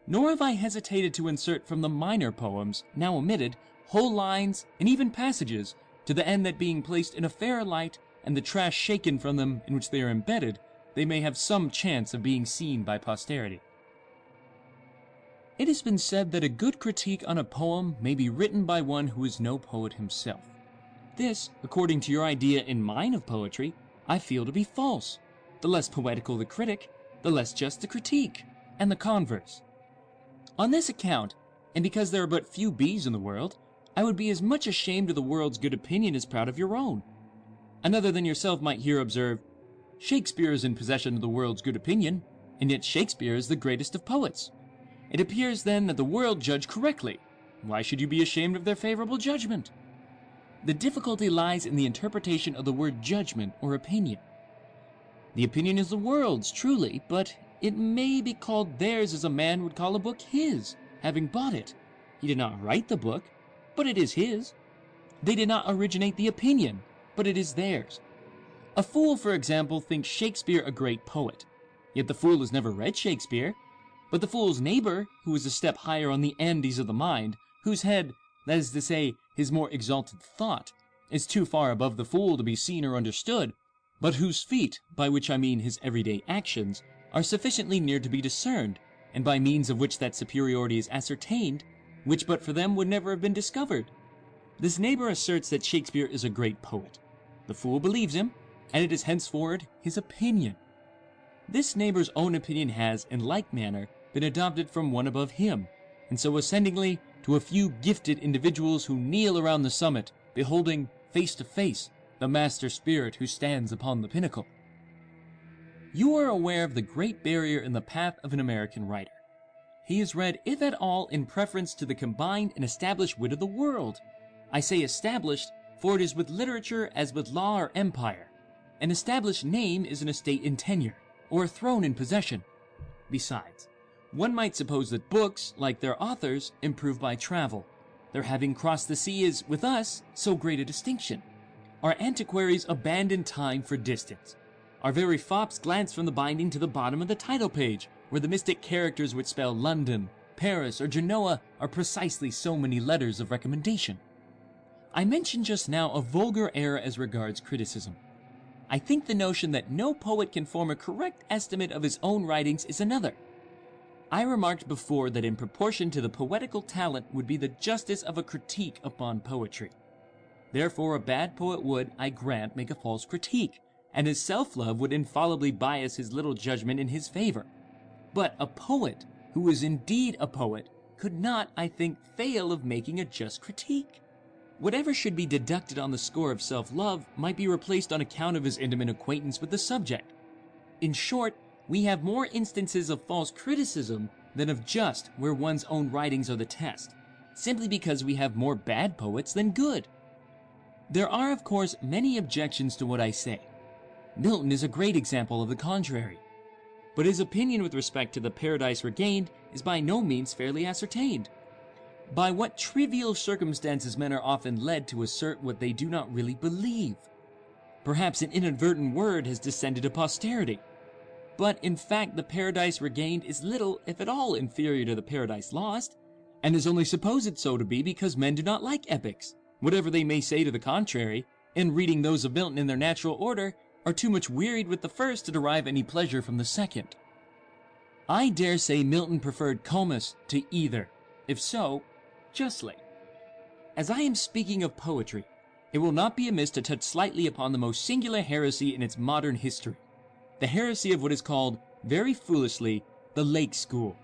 nor have I hesitated to insert from the minor poems, now omitted, whole lines and even passages, to the end that being placed in a fairer light and the trash shaken from them in which they are embedded, they may have some chance of being seen by posterity. It has been said that a good critique on a poem may be written by one who is no poet himself. This, according to your idea and mine of poetry, I feel to be false. The less poetical the critic, the less just the critique, and the converse. On this account, and because there are but few bees in the world, I would be as much ashamed of the world's good opinion as proud of your own. Another than yourself might here observe, Shakespeare is in possession of the world's good opinion, and yet Shakespeare is the greatest of poets. It appears then that the world judge correctly. Why should you be ashamed of their favorable judgment? The difficulty lies in the interpretation of the word judgment or opinion. The opinion is the world's, truly, but it may be called theirs as a man would call a book his, having bought it. He did not write the book, but it is his. They did not originate the opinion, but it is theirs. A fool, for example, thinks Shakespeare a great poet. Yet the fool has never read Shakespeare. But the fool's neighbor, who is a step higher on the Andes of the mind, whose head, that is to say, his more exalted thought, is too far above the fool to be seen or understood, but whose feet, by which I mean his everyday actions, are sufficiently near to be discerned, and by means of which that superiority is ascertained, which but for them would never have been discovered. This neighbor asserts that Shakespeare is a great poet. The fool believes him, and it is henceforward his opinion. This neighbor's own opinion has, in like manner, been adopted from one above him, and so ascendingly to a few gifted individuals who kneel around the summit, beholding face to face the master spirit who stands upon the pinnacle. You are aware of the great barrier in the path of an American writer. He is read, if at all, in preference to the combined and established wit of the world. I say established, for it is with literature as with law or empire. An established name is an estate in tenure, or a throne in possession. Besides, one might suppose that books, like their authors, improve by travel. Their having crossed the sea is, with us, so great a distinction. Our antiquaries abandon time for distance. Our very fops glance from the binding to the bottom of the title page, where the mystic characters which spell London, Paris, or Genoa are precisely so many letters of recommendation. I mentioned just now a vulgar error as regards criticism. I think the notion that no poet can form a correct estimate of his own writings is another. I remarked before that in proportion to the poetical talent would be the justice of a critique upon poetry. Therefore, a bad poet would, I grant, make a false critique, and his self love would infallibly bias his little judgment in his favor. But a poet, who is indeed a poet, could not, I think, fail of making a just critique. Whatever should be deducted on the score of self love might be replaced on account of his intimate acquaintance with the subject. In short, we have more instances of false criticism than of just where one's own writings are the test. simply because we have more bad poets than good. There are, of course, many objections to what I say. Milton is a great example of the contrary. But his opinion with respect to the paradise regained is by no means fairly ascertained. By what trivial circumstances men are often led to assert what they do not really believe. Perhaps an inadvertent word has descended to posterity. But in fact, the paradise regained is little, if at all, inferior to the paradise lost, and is only supposed so to be because men do not like epics, whatever they may say to the contrary, and reading those of Milton in their natural order, are too much wearied with the first to derive any pleasure from the second. I dare say Milton preferred Comus to either. If so, justly. As I am speaking of poetry, it will not be amiss to touch slightly upon the most singular heresy in its modern history the heresy of what is called, very foolishly, the Lake School.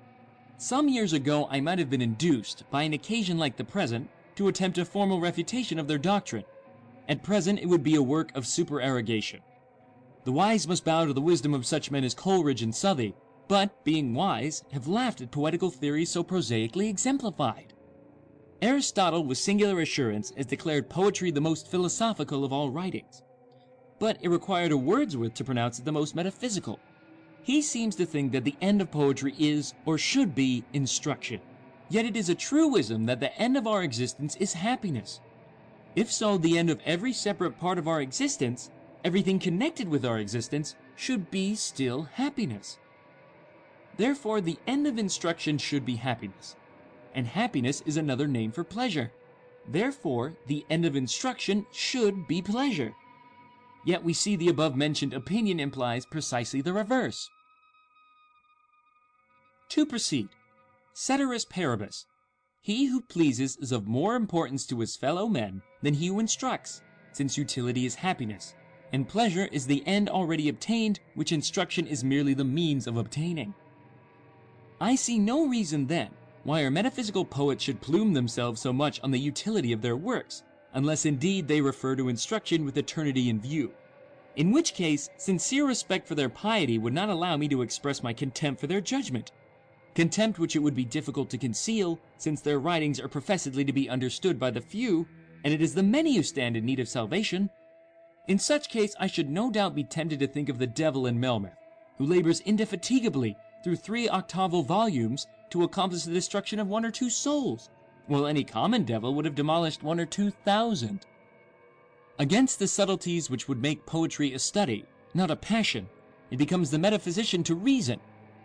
Some years ago, I might have been induced, by an occasion like the present, to attempt a formal refutation of their doctrine. At present, it would be a work of supererogation. The wise must bow to the wisdom of such men as Coleridge and Southey, but, being wise, have laughed at poetical theories so prosaically exemplified. Aristotle, with singular assurance, has declared poetry the most philosophical of all writings but it required a Wordsworth to pronounce it the most metaphysical. He seems to think that the end of poetry is, or should be, instruction. Yet it is a truism that the end of our existence is happiness. If so, the end of every separate part of our existence, everything connected with our existence, should be still happiness. Therefore, the end of instruction should be happiness. And happiness is another name for pleasure. Therefore, the end of instruction should be pleasure. Yet we see the above mentioned opinion implies precisely the reverse. To proceed, ceteris paribus, he who pleases is of more importance to his fellow men than he who instructs, since utility is happiness, and pleasure is the end already obtained, which instruction is merely the means of obtaining. I see no reason, then, why our metaphysical poets should plume themselves so much on the utility of their works, unless indeed they refer to instruction with eternity in view. In which case, sincere respect for their piety would not allow me to express my contempt for their judgment. Contempt which it would be difficult to conceal, since their writings are professedly to be understood by the few, and it is the many who stand in need of salvation. In such case, I should no doubt be tempted to think of the devil in Melmoth, who labors indefatigably through three octavo volumes to accomplish the destruction of one or two souls, while any common devil would have demolished one or two thousand. Against the subtleties which would make poetry a study, not a passion, it becomes the metaphysician to reason,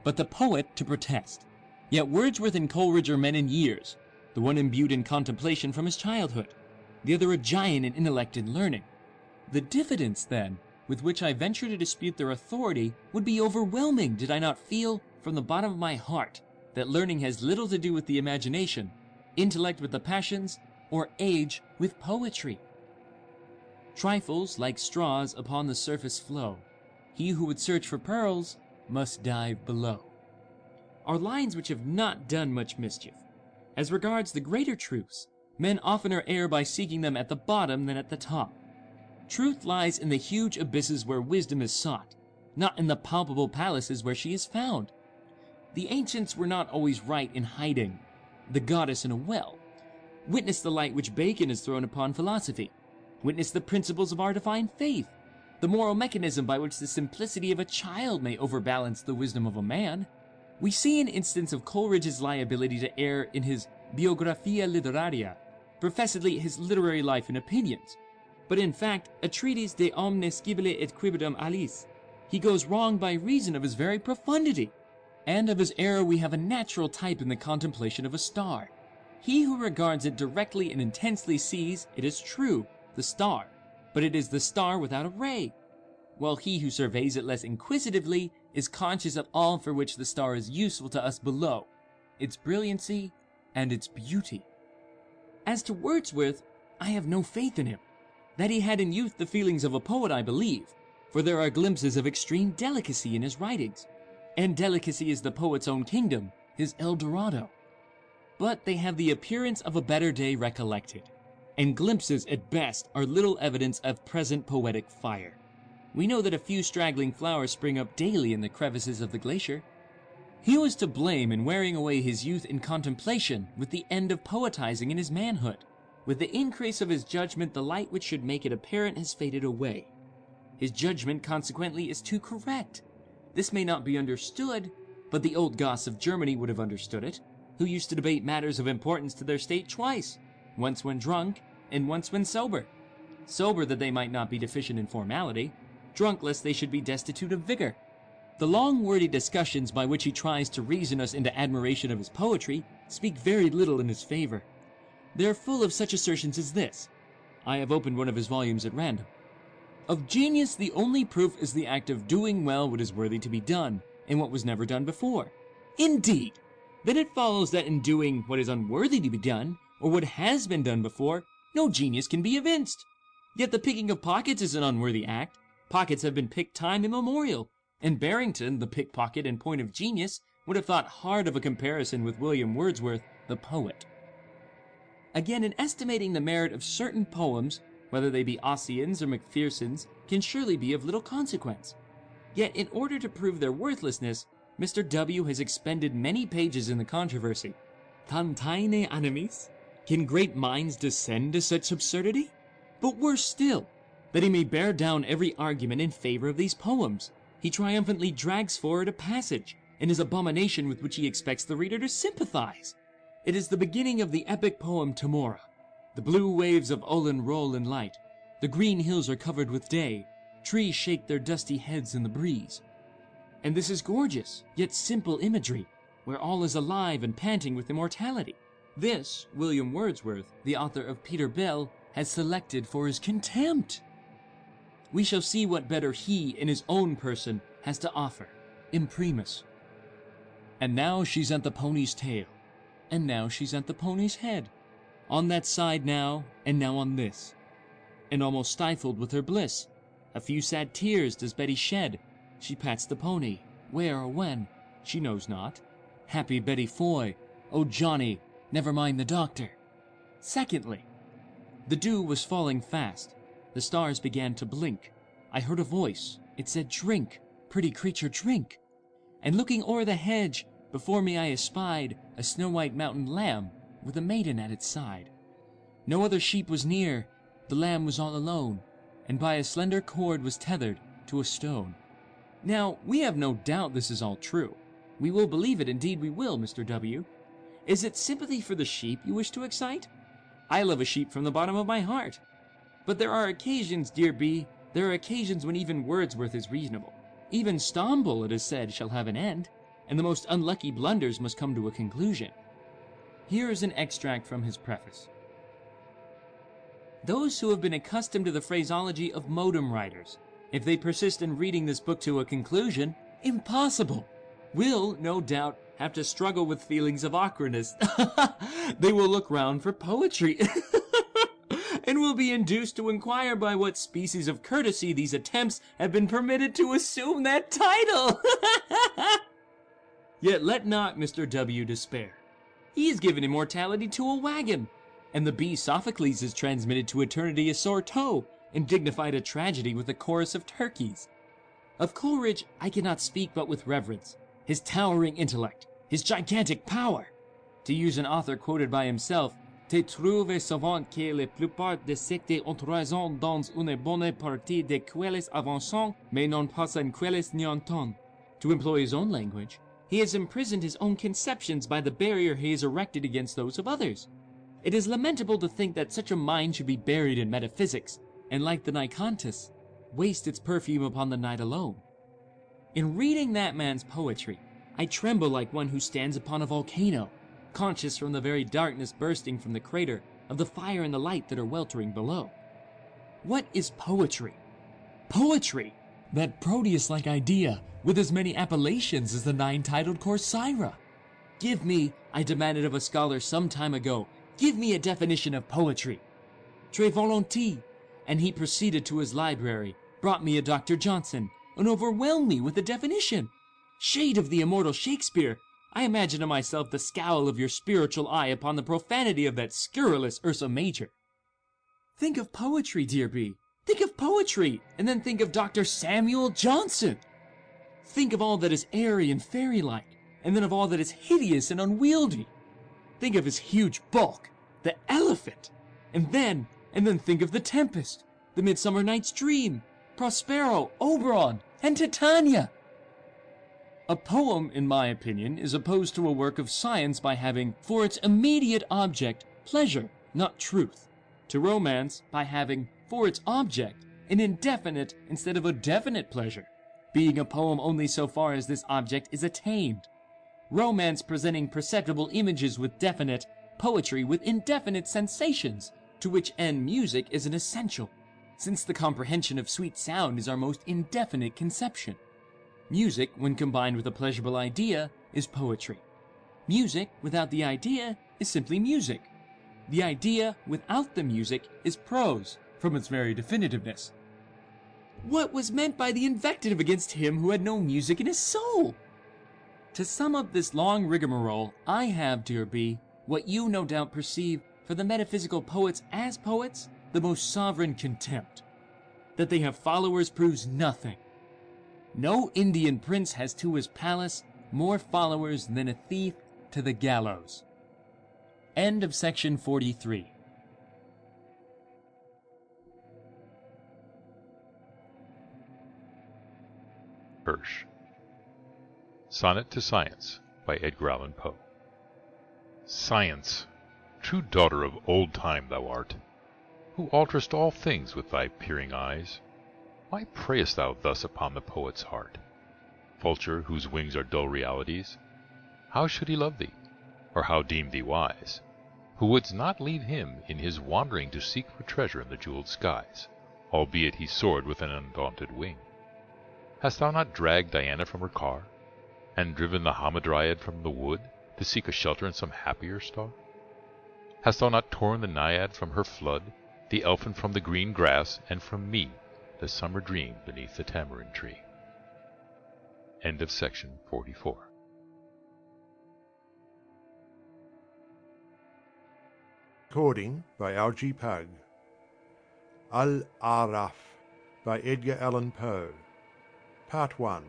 but the poet to protest. Yet Wordsworth and Coleridge are men in years, the one imbued in contemplation from his childhood, the other a giant in intellect and learning. The diffidence, then, with which I venture to dispute their authority would be overwhelming did I not feel, from the bottom of my heart, that learning has little to do with the imagination, intellect with the passions, or age with poetry. Trifles like straws upon the surface flow. He who would search for pearls must dive below. Are lines which have not done much mischief. As regards the greater truths, men oftener err by seeking them at the bottom than at the top. Truth lies in the huge abysses where wisdom is sought, not in the palpable palaces where she is found. The ancients were not always right in hiding the goddess in a well. Witness the light which Bacon has thrown upon philosophy. Witness the principles of our divine faith, the moral mechanism by which the simplicity of a child may overbalance the wisdom of a man. We see an instance of Coleridge's liability to err in his Biographia Literaria, professedly his literary life and opinions, but in fact a treatise de omne scibile et quibudam alis. He goes wrong by reason of his very profundity, and of his error we have a natural type in the contemplation of a star. He who regards it directly and intensely sees, it is true, the star, but it is the star without a ray, while he who surveys it less inquisitively is conscious of all for which the star is useful to us below, its brilliancy and its beauty. As to Wordsworth, I have no faith in him. That he had in youth the feelings of a poet, I believe, for there are glimpses of extreme delicacy in his writings, and delicacy is the poet's own kingdom, his El Dorado. But they have the appearance of a better day recollected and glimpses at best are little evidence of present poetic fire. We know that a few straggling flowers spring up daily in the crevices of the glacier. He was to blame in wearing away his youth in contemplation with the end of poetizing in his manhood. With the increase of his judgment, the light which should make it apparent has faded away. His judgment, consequently, is too correct. This may not be understood, but the old Goths of Germany would have understood it, who used to debate matters of importance to their state twice, once when drunk and once when sober. Sober that they might not be deficient in formality, drunk lest they should be destitute of vigor. The long wordy discussions by which he tries to reason us into admiration of his poetry speak very little in his favor. They are full of such assertions as this. I have opened one of his volumes at random. Of genius, the only proof is the act of doing well what is worthy to be done, and what was never done before. Indeed! Then it follows that in doing what is unworthy to be done, or what has been done before, no genius can be evinced. Yet the picking of pockets is an unworthy act. Pockets have been picked time immemorial, and Barrington, the pickpocket and point of genius, would have thought hard of a comparison with William Wordsworth, the poet. Again, in estimating the merit of certain poems, whether they be Ossian's or Macpherson's, can surely be of little consequence. Yet, in order to prove their worthlessness, Mr. W. has expended many pages in the controversy. Tantaene animis? Can great minds descend to such absurdity? But worse still, that he may bear down every argument in favor of these poems, he triumphantly drags forward a passage, in his abomination with which he expects the reader to sympathize. It is the beginning of the epic poem Temora. The blue waves of Ullin roll in light. The green hills are covered with day. Trees shake their dusty heads in the breeze. And this is gorgeous, yet simple imagery, where all is alive and panting with immortality. This, William Wordsworth, the author of Peter Bell, has selected for his contempt. We shall see what better he, in his own person, has to offer, imprimis. And now she's at the pony's tail, and now she's at the pony's head, on that side now, and now on this, and almost stifled with her bliss. A few sad tears does Betty shed. She pats the pony, where or when, she knows not. Happy Betty Foy, oh Johnny, never mind the doctor. Secondly, the dew was falling fast. The stars began to blink. I heard a voice. It said, Drink, pretty creature, drink. And looking o'er the hedge, before me I espied a snow-white mountain lamb with a maiden at its side. No other sheep was near, the lamb was all alone, and by a slender cord was tethered to a stone. Now, we have no doubt this is all true. We will believe it, indeed we will, Mr. W. Is it sympathy for the sheep you wish to excite? I love a sheep from the bottom of my heart. But there are occasions, dear B, there are occasions when even Wordsworth is reasonable. Even Stamboul, it is said, shall have an end, and the most unlucky blunders must come to a conclusion. Here is an extract from his preface. Those who have been accustomed to the phraseology of modem writers, if they persist in reading this book to a conclusion, impossible, will, no doubt, have to struggle with feelings of awkwardness. they will look round for poetry. and will be induced to inquire by what species of courtesy these attempts have been permitted to assume that title. Yet let not Mr. W. despair. He has given immortality to a wagon, and the bee Sophocles is transmitted to eternity a sore toe, and dignified a tragedy with a chorus of turkeys. Of Coleridge I cannot speak but with reverence. His towering intellect, his gigantic power. To use an author quoted by himself, te trouve souvent que la plupart des sectes entraisant dans une bonne partie de quelles avançant, mais non pas en quelles n'y entend. To employ his own language, he has imprisoned his own conceptions by the barrier he has erected against those of others. It is lamentable to think that such a mind should be buried in metaphysics, and like the Nyctanthes, waste its perfume upon the night alone. In reading that man's poetry, I tremble like one who stands upon a volcano, conscious from the very darkness bursting from the crater of the fire and the light that are weltering below. What is poetry? Poetry! That Proteus like idea, with as many appellations as the nine titled Corcyra. Give me, I demanded of a scholar some time ago, give me a definition of poetry. Très volontiers. And he proceeded to his library, brought me a Dr. Johnson, and overwhelmed me with a definition. Shade of the immortal Shakespeare, I imagine to myself the scowl of your spiritual eye upon the profanity of that scurrilous Ursa Major. Think of poetry, dear B. Think of poetry, and then think of Dr. Samuel Johnson. Think of all that is airy and fairy-like, and then of all that is hideous and unwieldy. Think of his huge bulk, the elephant, and then, and then think of the Tempest, the Midsummer Night's Dream, Prospero, Oberon, and Titania. A poem, in my opinion, is opposed to a work of science by having for its immediate object pleasure, not truth; to romance by having for its object an indefinite instead of a definite pleasure, being a poem only so far as this object is attained; romance presenting perceptible images with definite, poetry with indefinite sensations, to which end music is an essential, since the comprehension of sweet sound is our most indefinite conception. Music, when combined with a pleasurable idea, is poetry. Music without the idea is simply music. The idea without the music is prose, from its very definitiveness. What was meant by the invective against him who had no music in his soul? To sum up this long rigmarole, I have, dear B, what you no doubt perceive for the metaphysical poets as poets, the most sovereign contempt. That they have followers proves nothing. No Indian prince has to his palace more followers than a thief to the gallows. End of section 43. Hirsch. Sonnet to Science by Edgar Allan Poe. Science, true daughter of old time thou art, who alterest all things with thy peering eyes, why preyest thou thus upon the poet's heart? Vulture, whose wings are dull realities, how should he love thee, or how deem thee wise, who wouldst not leave him in his wandering to seek for treasure in the jewelled skies, albeit he soared with an undaunted wing? Hast thou not dragged Diana from her car, and driven the Hamadryad from the wood to seek a shelter in some happier star? Hast thou not torn the Naiad from her flood, the Elfin from the green grass, and from me the summer dream beneath the tamarind tree? End of section 44. Recording by Algy Pug. Al Aaraaf by Edgar Allan Poe. Part 1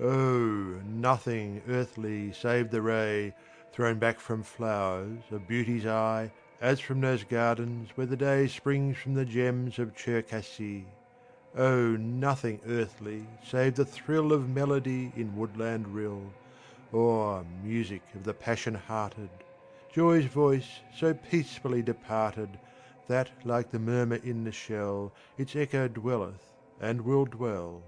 Oh, nothing earthly save the ray Thrown back from flowers of beauty's eye As from those gardens where the day Springs from the gems of Circassy. Oh, nothing earthly save the thrill Of melody in woodland rill, Or music of the passion hearted, Joy's voice so peacefully departed That, like the murmur in the shell, Its echo dwelleth and will dwell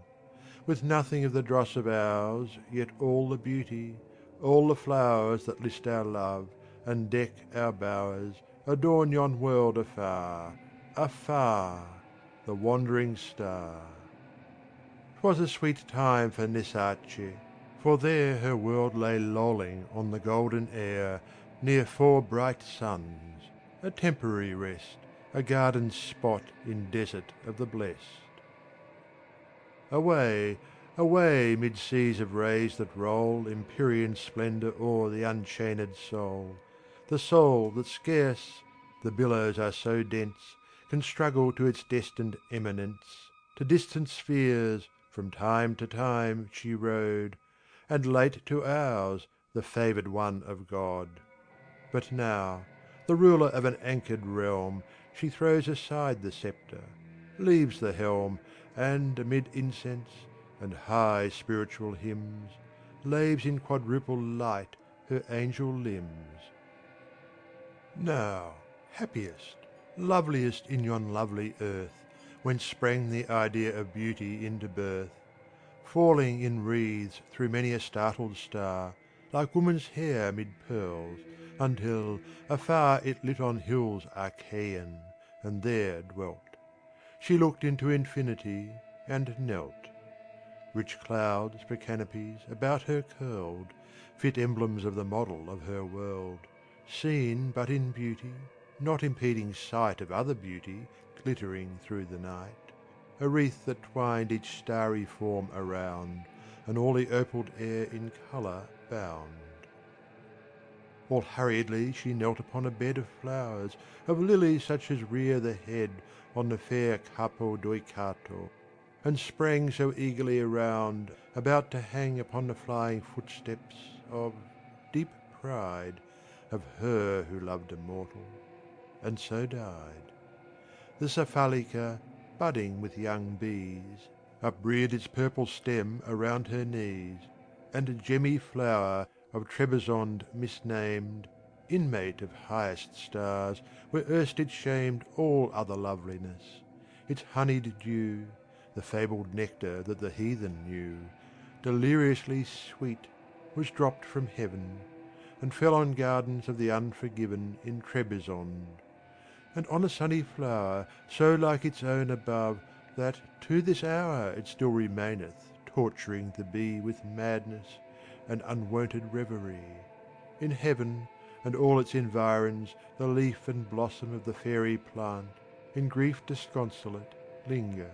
with nothing of the dross of ours, Yet all the beauty, all the flowers That list our love, and deck our bowers, Adorn yon world afar, afar, the wandering star. 'Twas a sweet time for Nesace, for there Her world lay lolling on the golden air Near four bright suns, a temporary rest, A garden spot in desert of the blest. Away, away, mid seas of rays that roll Empyrean splendour o'er the unchained soul, The soul that scarce the billows are so dense Can struggle to its destined eminence, To distant spheres from time to time she rode, And late to ours, the favoured one of God. But now, the ruler of an anchored realm, She throws aside the sceptre, leaves the helm, And amid incense and high spiritual hymns Laves in quadruple light her angel limbs. Now, happiest, loveliest in yon lovely earth, Whence sprang the idea of beauty into birth, Falling in wreaths through many a startled star, Like woman's hair mid pearls, until afar It lit on hills Achaian, and there dwelt. She looked into infinity, and knelt. Rich clouds for canopies about her curled, Fit emblems of the model of her world, Seen but in beauty, not impeding sight Of other beauty glittering through the night, A wreath that twined each starry form around, And all the opaled air in colour bound. All hurriedly she knelt upon a bed Of flowers, of lilies such as rear the head On the fair Capo Deucato, and sprang so eagerly around, about to hang upon the flying footsteps of deep pride of her who loved a mortal, and so died. The Sephalica, budding with young bees, Upreared its purple stem around her knees, And a gemmy flower of Trebizond misnamed, Inmate of highest stars, where erst it shamed All other loveliness, its honeyed dew, The fabled nectar that the heathen knew, Deliriously sweet, was dropped from heaven, And fell on gardens of the unforgiven In Trebizond. And on a sunny flower so like its own above that to this hour it still remaineth torturing the bee with madness and unwonted reverie. In heaven and all its environs the leaf and blossom of the fairy plant, in grief disconsolate, linger.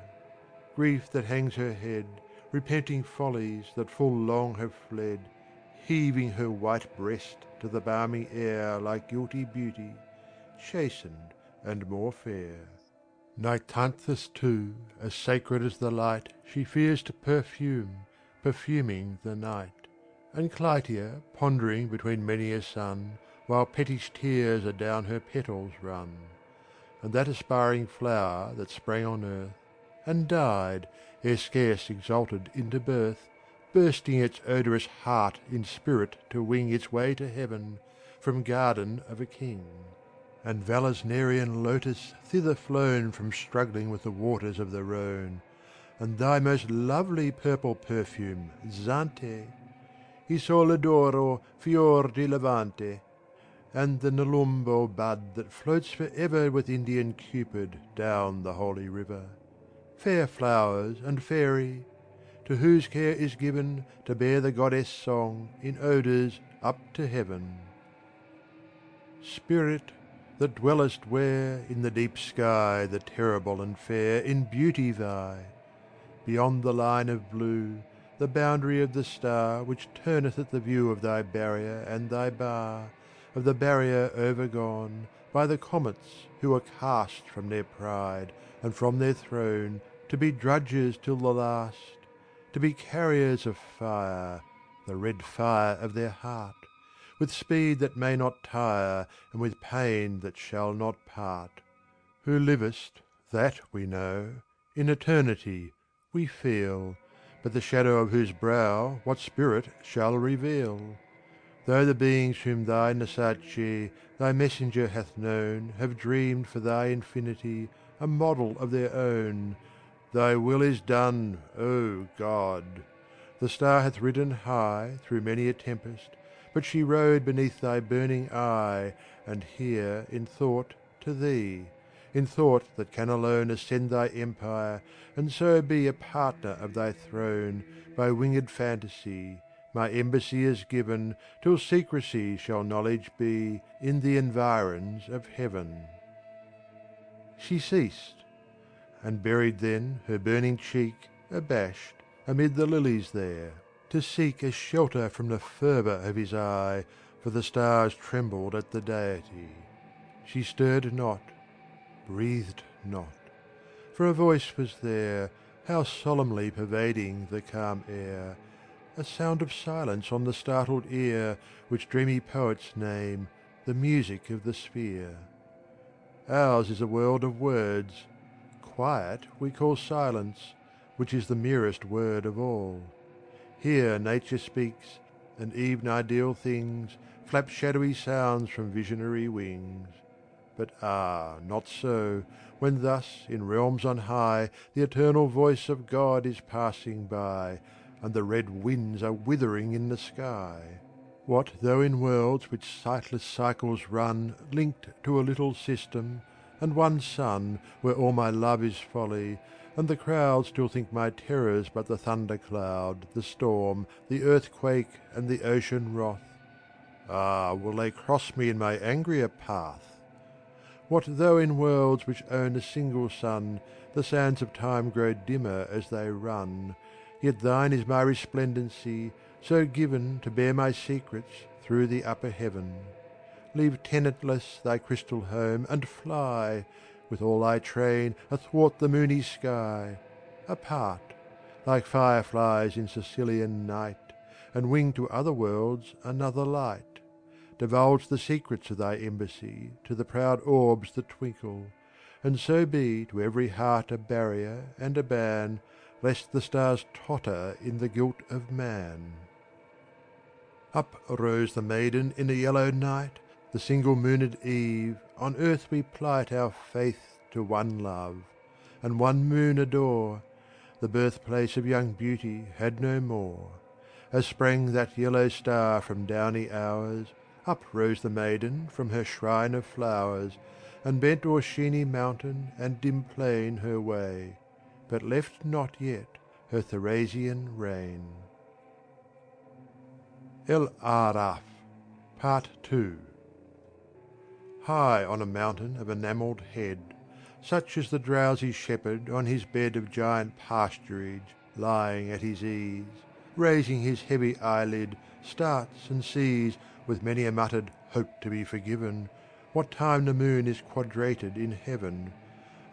Grief that hangs her head, repenting follies that full long have fled, heaving her white breast to the balmy air like guilty beauty, chastened and more fair. Nyctanthes too, as sacred as the light, She fears to perfume, perfuming the night; And Clytia, pondering between many a sun, While pettish tears adown her petals run; And that aspiring flower that sprang on earth, And died, ere scarce exalted into birth, Bursting its odorous heart in spirit to wing Its way to heaven, from garden of a king. And Valisnerian lotus thither flown From struggling with the waters of the Rhone, And thy most lovely purple perfume, Zante, Isola d'oro, fior di Levante, And the Nelumbo bud that floats for ever With Indian Cupid down the holy river, Fair flowers and fairy, to whose care is given To bear the goddess song in odours up to heaven. Spirit that dwellest where In the deep sky the terrible and fair In beauty vie; beyond the line of blue, The boundary of the star Which turneth at the view of thy barrier and thy bar, Of the barrier overgone By the comets who are cast from their pride And from their throne to be drudges till the last, To be carriers of fire, the red fire of their heart with speed that may not tire, and with pain that shall not part; Who livest, that we know, in eternity, we feel, But the shadow of whose brow what spirit shall reveal? Though the beings whom thy Nesace, thy messenger, hath known, Have dreamed for thy infinity a model of their own, Thy will is done, O God! The star hath ridden high Through many a tempest but she rode beneath thy burning eye, And here, in thought, to thee in thought that can alone Ascend thy empire, and so be A partner of thy throne, by winged fantasy, My embassy is given, Till secrecy shall knowledge be In the environs of heaven. She ceased, and buried then her burning cheek, Abashed, amid the lilies there to seek A shelter from the fervour of his eye, For the stars trembled at the deity. She stirred not, breathed not; for a voice was there, How solemnly pervading the calm air, A sound of silence on the startled ear, Which dreamy poets name the music of the sphere. Ours is a world of words; quiet we call silence, Which is the merest word of all. Here Nature speaks, and even ideal things Flap shadowy sounds from visionary wings. But ah, not so, when thus in realms on high The eternal voice of God is passing by, And the red winds are withering in the sky. What though in worlds which sightless cycles run Linked to a little system, and one sun Where all my love is folly, and the crowd Still think my terrors but the thunder cloud, The storm, the earthquake, and the ocean wrath, Ah, will they cross me in my angrier path? What though in worlds which own a single sun The sands of time grow dimmer as they run, Yet thine is my resplendency, so given To bear my secrets through the upper heaven. Leave tenantless thy crystal home, and fly! with all thy train athwart the moony sky, apart, Like fireflies in Sicilian night, And wing to other worlds another light, Divulge the secrets of thy embassy To the proud orbs that twinkle, and so be To every heart a barrier and a ban, Lest the stars totter in the guilt of man. Up rose the maiden in a yellow night, The single mooned eve, on earth we plight Our faith to one love, and one moon adore, The birthplace of young beauty had no more. As sprang that yellow star from downy hours, Up rose the maiden from her shrine of flowers, And bent o'er sheeny mountain and dim plain Her way, but left not yet her Therasæan reign. Al Aaraaf Part II High on a mountain of enamelled head, Such as the drowsy shepherd on his bed Of giant pasturage, lying at his ease, Raising his heavy eyelid, starts and sees, With many a muttered hope to be forgiven, What time the moon is quadrated in heaven,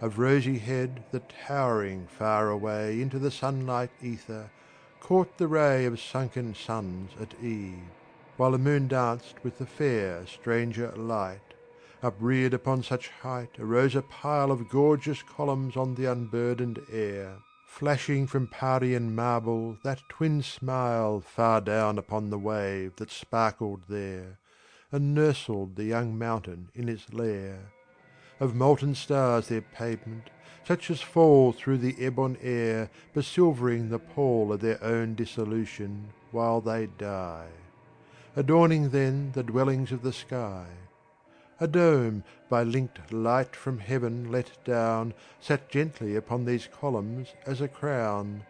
Of rosy head that towering far away Into the sunlight ether, caught the ray Of sunken suns at eve, while the moon danced with the fair stranger light. Upreared upon such height arose a pile Of gorgeous columns on the unburdened air, Flashing from Parian marble that twin smile Far down upon the wave that sparkled there, And nursled the young mountain in its lair. Of molten stars their pavement, such as fall Through the ebon air, besilvering the pall Of their own dissolution while they die. Adorning then the dwellings of the sky. A dome, by linked light from heaven let down, Sat gently upon these columns as a crown.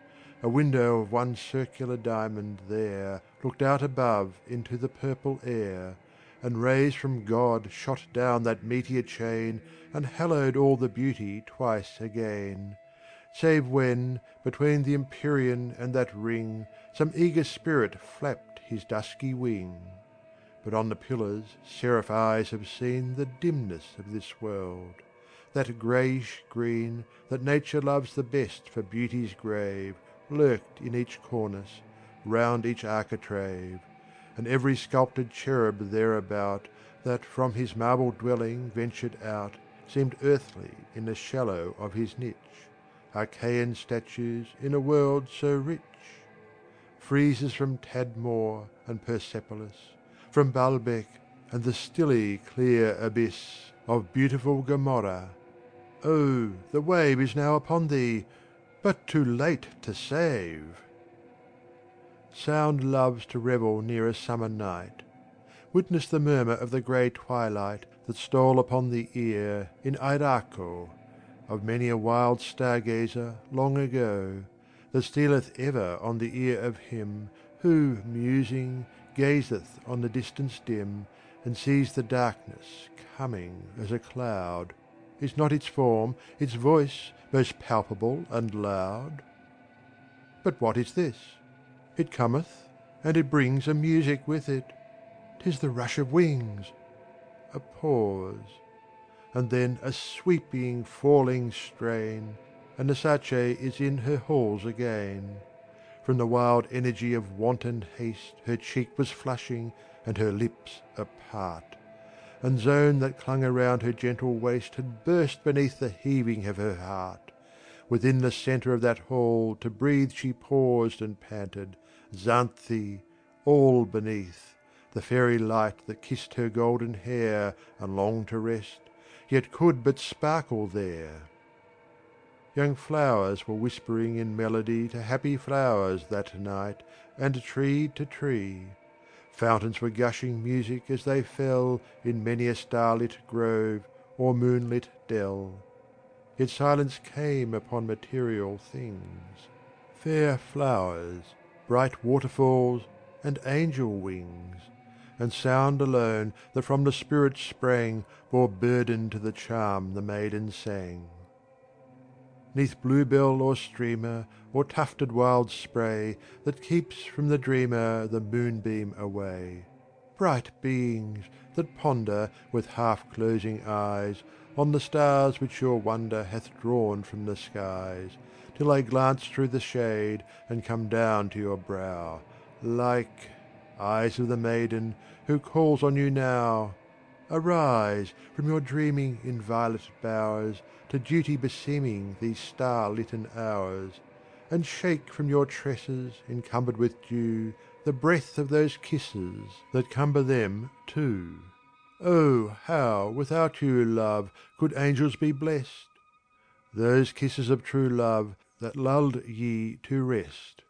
A window of one circular diamond there Looked out above into the purple air, And rays from God shot down that meteor chain And hallowed all the beauty twice again; Save when, between the empyrean and that ring, Some eager spirit flapped his dusky wing. But on the pillars seraph eyes have seen The dimness of this world, that greyish green That Nature loves the best for beauty's grave Lurked in each cornice, round each architrave, And every sculptured cherub thereabout That from his marble dwelling ventured out Seemed earthly in the shallow of his niche, Achaian statues in a world so rich. Friezes from Tadmor and Persepolis, From Baalbec and the stilly clear abyss Of beautiful Gomorrah. Oh, the wave Is now upon thee, but too late to save! Sound loves to revel near a summer night. Witness the murmur of the grey twilight That stole upon the ear in Eyraco, Of many a wild star gazer long ago, That stealeth ever on the ear of him Who, musing, gazeth on the distance dim, And sees the darkness coming as a cloud, Is not its form, its voice, most palpable and loud? But what is this? It cometh, and it brings A music with it. 'Tis the rush of wings. A pause, and then a sweeping, falling strain, And Nesace is in her halls again. From the wild energy of wanton haste Her cheek was flushing and her lips apart, And zone that clung around her gentle waist Had burst beneath the heaving of her heart. Within the centre of that hall to breathe She paused and panted, Zanthe, all beneath The fairy light that kissed her golden hair And longed to rest, yet could but sparkle there. Young flowers were whispering in melody To happy flowers that night, and tree to tree. Fountains were gushing music as they fell In many a starlit grove or moonlit dell. Yet silence came upon material things. Fair flowers, bright waterfalls, and angel wings, And sound alone that from the spirit sprang Bore burden to the charm the maiden sang. 'Neath bluebell or streamer or tufted wild spray That keeps from the dreamer the moonbeam away, Bright beings that ponder with half closing eyes On the stars which your wonder hath drawn from the skies, till they glance through the shade and come down to your brow, like eyes of the maiden who calls on you now. Arise from your dreaming in violet bowers to duty beseeming these star litten hours, and shake from your tresses encumbered with dew the breath of those kisses that cumber them too. Oh, how without you, love, could angels be blest? Those kisses of true love that lulled ye to rest.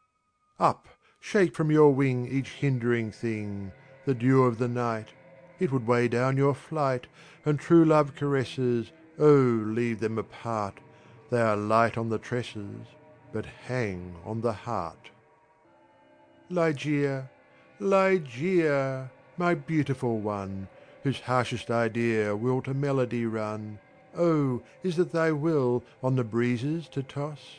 Up, shake from your wing each hindering thing, the dew of the night, it would weigh down your flight, and true love caresses, oh, leave them apart, they are light on the tresses, but hang on the heart. Ligeia, Ligeia, my beautiful one, whose harshest idea will to melody run, Oh, is it thy will on the breezes to toss?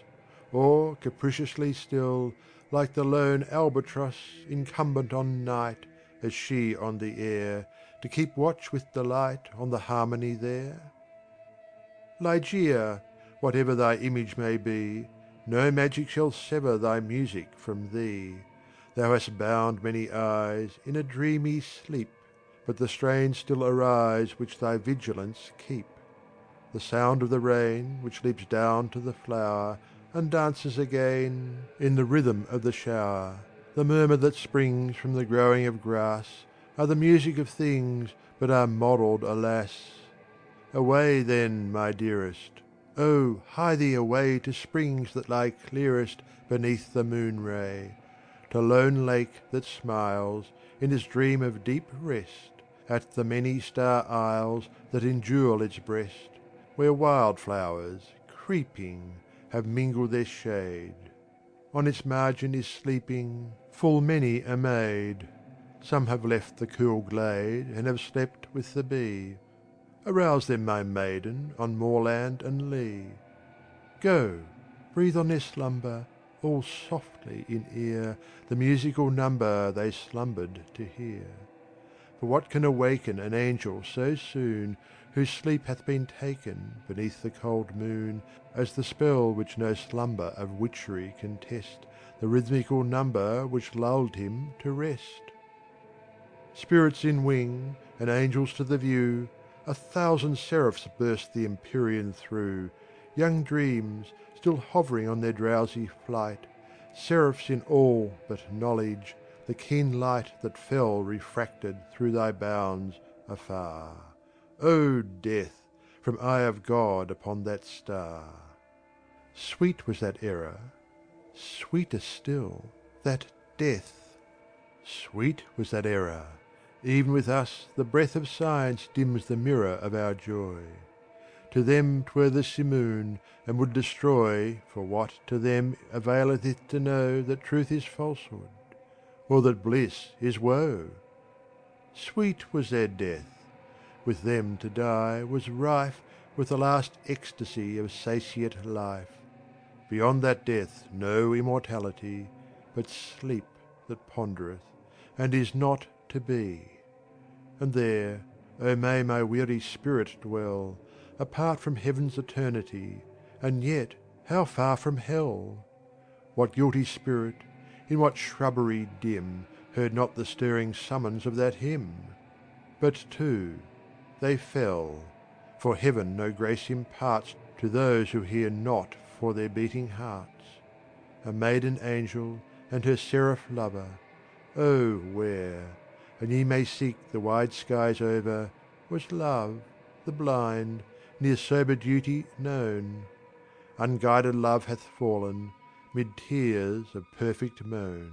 Or, capriciously still, like the lone albatross Incumbent on night, as she on the air, To keep watch with delight on the harmony there? Ligeia, whatever thy image may be, No magic shall sever thy music from thee. Thou hast bound many eyes in a dreamy sleep, But the strains still arise which thy vigilance keep the sound of the rain which leaps down to the flower and dances again in the rhythm of the shower, the murmur that springs from the growing of grass, are the music of things but are modelled, alas! Away then, my dearest, oh, hie thee away to springs that lie clearest beneath the moon ray, to lone lake that smiles in its dream of deep rest at the many star isles that enjewel its breast where wild flowers, creeping, have mingled their shade. On its margin is sleeping full many a maid. Some have left the cool glade and have slept with the bee. Arouse them, my maiden, on moorland and lea. Go, breathe on their slumber, all softly in ear the musical number they slumbered to hear. For what can awaken an angel so soon whose sleep hath been taken beneath the cold moon as the spell which no slumber of witchery can test the rhythmical number which lulled him to rest. Spirits in wing and angels to the view, a thousand seraphs burst the empyrean through, young dreams still hovering on their drowsy flight, seraphs in all but knowledge, the keen light that fell refracted through thy bounds afar. O Death, from eye of God upon that star! Sweet was that error, sweeter still that death. Sweet was that error, even with us the breath of science dims the mirror of our joy. To them 'twere the simoon, and would destroy, for what to them availeth it to know that truth is falsehood, or that bliss is woe? Sweet was their death, with them to die was rife with the last ecstasy of satiate life. Beyond that death no immortality, but sleep that pondereth, and is not to be. And there, O may my weary spirit dwell, apart from heaven's eternity, and yet how far from hell! What guilty spirit, in what shrubbery dim, heard not the stirring summons of that hymn? But too, they fell, for heaven no grace imparts To those who hear not for their beating hearts. A maiden angel and her seraph lover, oh where, and ye may seek the wide skies over, Was love, the blind, near sober duty known? Unguided love hath fallen, mid tears of perfect moan.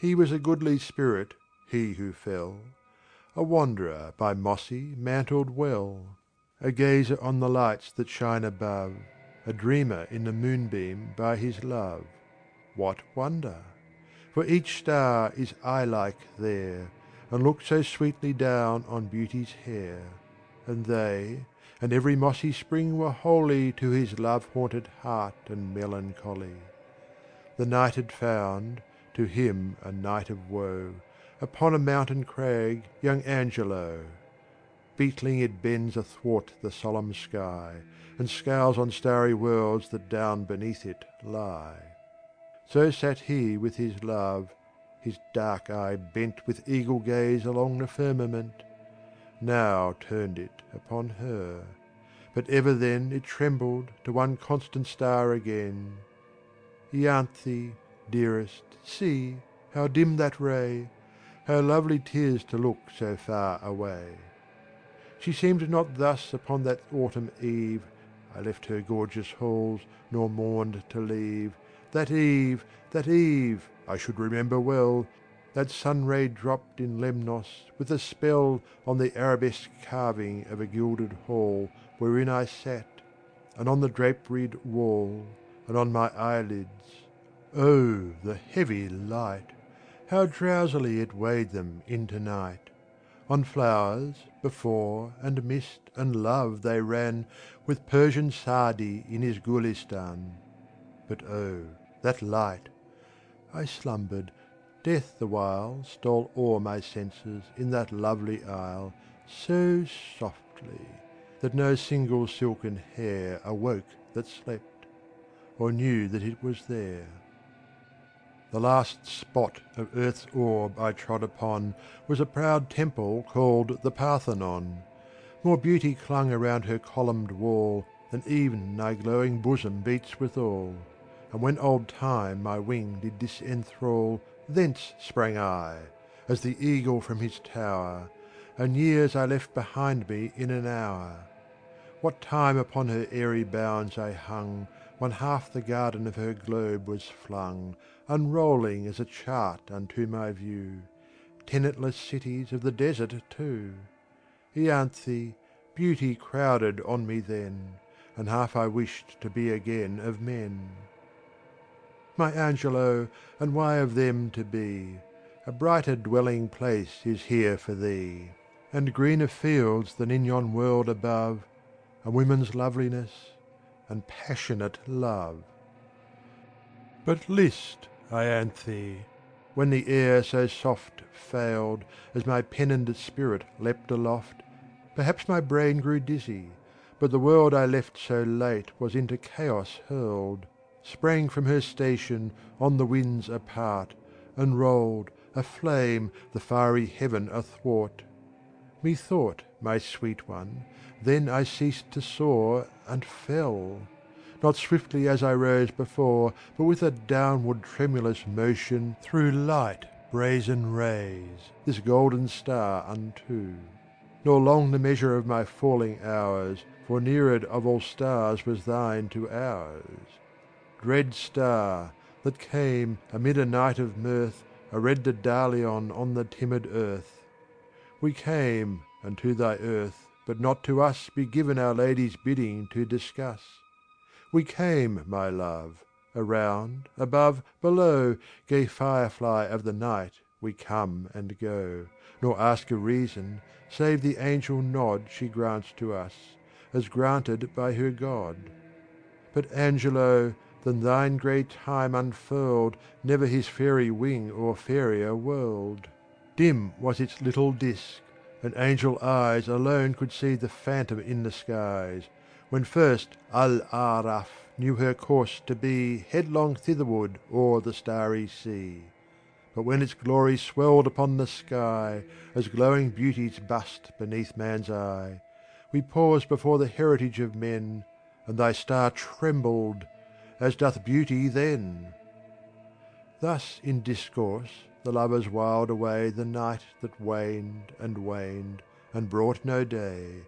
He was a goodly spirit, he who fell a wanderer by mossy, mantled well, A gazer on the lights that shine above, A dreamer in the moonbeam by his love. What wonder? For each star is eye like there, And looks so sweetly down on beauty's hair, And they, and every mossy spring were holy To his love haunted heart and melancholy. The night had found, to him a night of woe, upon a mountain crag young Angelo. Beetling it bends athwart the solemn sky, And scowls on starry worlds that down beneath it lie. So sat he with his love, his dark eye bent With eagle gaze along the firmament; Now turned it upon her, but ever then It trembled to one constant star again. Ianthe, dearest, see, how dim that ray! How lovely 'tis to look so far away! She seemed not thus upon that autumn eve I left her gorgeous halls, nor mourned to leave That eve, that eve, I should remember well, That sun ray dropped in Lemnos with a spell On the arabesque carving of a gilded hall Wherein I sat, and on the draperied wall, And on my eyelids oh, the heavy light! How drowsily it weighed them into night! On flowers, before, and mist, and love they ran With Persian Sa'di in his Gulistan. But oh, that light! I slumbered, death the while Stole o'er my senses in that lovely isle So softly, that no single silken hair Awoke that slept, or knew that it was there. The last spot of earth's orb I trod upon Was a proud temple called the Parthenon. More beauty clung around her columned wall Than even thy glowing bosom beats withal; And when old Time my wing did disenthral, Thence sprang I, as the eagle from his tower, And years I left behind me in an hour. What time upon her airy bounds I hung, One half the garden of her globe was flung Unrolling as a chart unto my view, Tenantless cities of the desert too. Ianthe, beauty crowded on me then, And half I wished to be again of men. My Angelo, and why of them to be? A brighter dwelling place is here for thee, And greener fields than in yon world above, And woman's loveliness, and passionate love. But list! Ianthe, when the air so soft Failed, as my pennoned spirit leapt aloft, Perhaps my brain grew dizzy, but the world I left so late was into chaos hurled, Sprang from her station on the winds apart, And rolled, a flame, the fiery heaven athwart. Methought, my sweet one, then I ceased to soar, And fell not swiftly as I rose before, But with a downward tremulous motion Through light brazen rays, this golden star unto. Nor long the measure of my falling hours, For neared of all stars was thine to ours. Dread star, that came, amid a night of mirth, A red Dædalion on the timid earth. We came, and to thy earth, but not to us Be given our Lady's bidding to discuss. We came, my love; around, above, below, Gay firefly of the night, we come and go, Nor ask a reason, save the angel nod She grants to us, as granted by her God. But, Angelo, than thine grey time unfurled Never his fairy wing o'er fairier world. Dim was its little disk, and angel eyes Alone could see the phantom in the skies when first Al Aaraaf knew her course to be Headlong thitherward o'er the starry sea. But when its glory swelled upon the sky, As glowing beauties bust beneath man's eye, We paused before the heritage of men, And thy star trembled, as doth beauty then. Thus in discourse the lovers wiled away The night that waned and waned, and brought no day.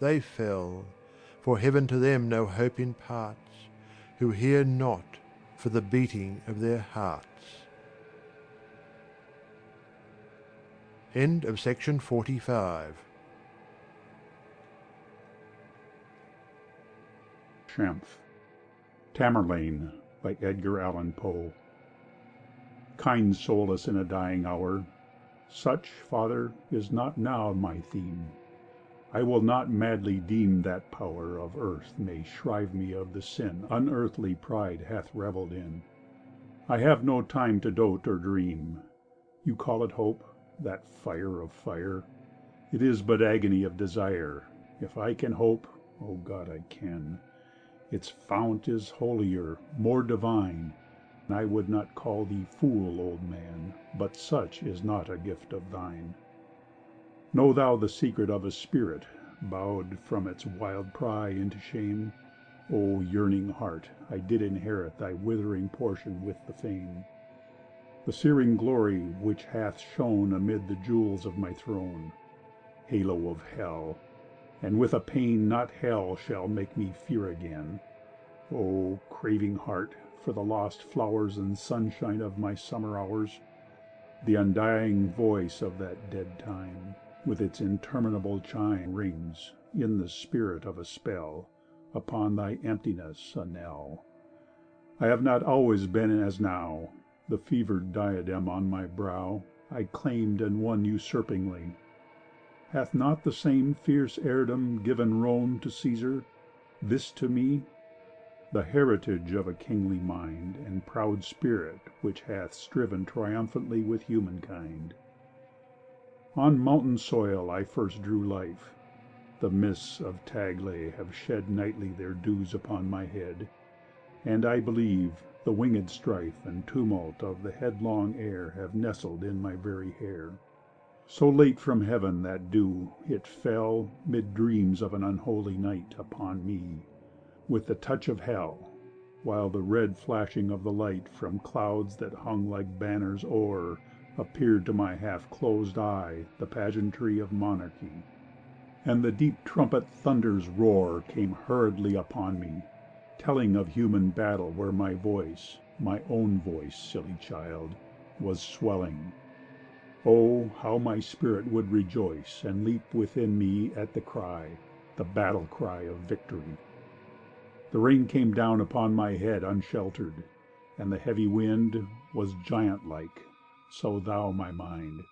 They fell for heaven to them no hope imparts, Who hear not for the beating of their hearts. End of Section 45 Shemph Tamerlane by Edgar Allan Poe Kind solace in a dying hour Such, Father, is not now my theme. I will not madly deem That power of earth may shrive me of the sin Unearthly pride hath revelled in. I have no time to dote or dream. You call it hope, that fire of fire! It is but agony of desire. If I can hope, O God, I can! Its fount is holier, more divine. I would not call thee fool, old man, But such is not a gift of thine. Know thou the secret of a spirit Bowed from its wild pride into shame? O yearning heart, I did inherit Thy withering portion with the fame. The searing glory which hath shone Amid the jewels of my throne. Halo of hell! And with a pain Not hell shall make me fear again. O craving heart for the lost flowers And sunshine of my summer hours! The undying voice of that dead time, With its interminable chime, Rings, in the spirit of a spell, Upon thy emptiness a knell. I have not always been as now. The fevered diadem on my brow I claimed and won usurpingly. Hath not the same fierce heirdom given Rome to Cæsar, this to me? The heritage of a kingly mind And proud spirit which hath striven Triumphantly with humankind. On mountain soil I first drew life. The mists of Taglay have shed Nightly their dews upon my head, And, I believe, the winged strife And tumult of the headlong air Have nestled in my very hair. So late from heaven that dew, it fell, Mid dreams of an unholy night, Upon me, with the touch of hell, While the red flashing of the light From clouds that hung like banners o'er Appeared to my half closed eye The pageantry of monarchy, And the deep trumpet thunder's roar Came hurriedly upon me, telling Of human battle where my voice My own voice, silly child, was swelling. Oh, how my spirit would rejoice And leap within me at the cry, The battle cry of victory! The rain came down upon my head Unsheltered, and the heavy wind Was giant like. So thou, my mind,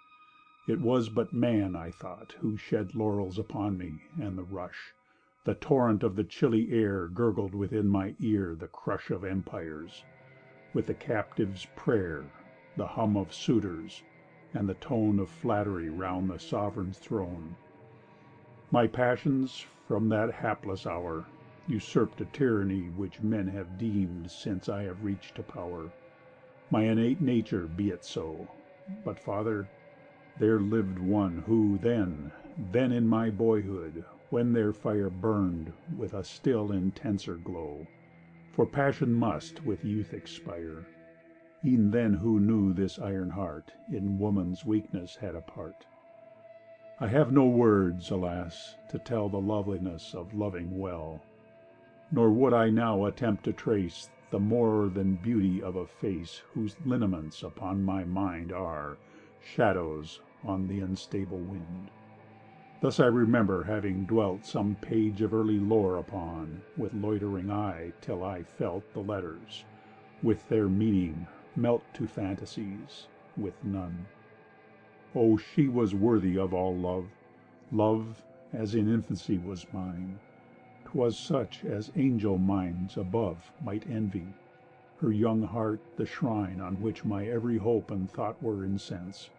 It was but man, I thought, who shed Laurels upon me, and the rush, The torrent of the chilly air Gurgled within my ear the crush Of empires, with the captive's prayer, The hum of suitors, and the tone Of flattery round the sovereign's throne. My passions, from that hapless hour, Usurped a tyranny which men Have deemed since I have reached to power. My innate nature be it so. But, father, there lived one who then, Then in my boyhood, when their fire Burned with a still intenser glow, For passion must with youth expire, E'en then who knew this iron heart In woman's weakness had a part. I have no words, alas! to tell The loveliness of loving well. Nor would I now attempt to trace The more than beauty of a face Whose lineaments upon my mind Are shadows on the unstable wind. Thus I remember having dwelt Some page of early lore upon With loitering eye till I felt The letters, with their meaning, melt To fantasies, with none. Oh, she was worthy of all love, Love as in infancy was mine. 'Twas such as angel minds above Might envy; her young heart the shrine On which my every hope and thought Were incense;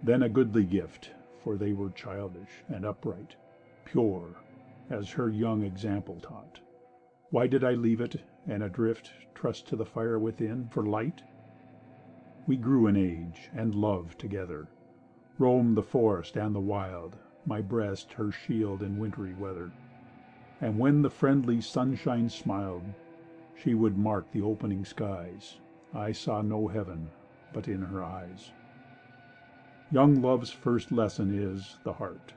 then a goodly gift, For they were childish, and upright, Pure, as her young example taught. Why did I leave it, and adrift Trust to the fire within, for light? We grew in age, and love together, Roamed the forest and the wild, My breast her shield in wintry weather. And when the friendly sunshine smiled, She would mark the opening skies; I saw no heaven but in her eyes. Young love's first lesson is the heart;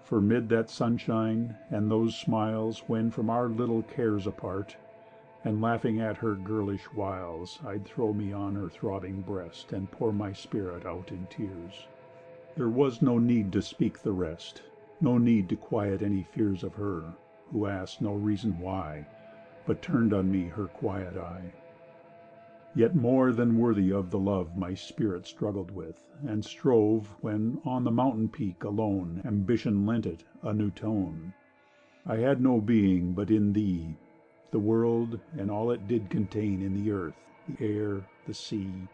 For 'mid that sunshine, and those smiles When from our little cares apart, And laughing at her girlish wiles, I'd throw me on her throbbing breast And pour my spirit out in tears. There was no need to speak the rest, No need to quiet any fears Of her, who asked no reason why, But turned on me her quiet eye. Yet more than worthy of the love My spirit struggled with, and strove When on the mountain peak, alone, Ambition lent it a new tone. I had no being but in thee; the world, And all it did contain In the earth, the air, the sea,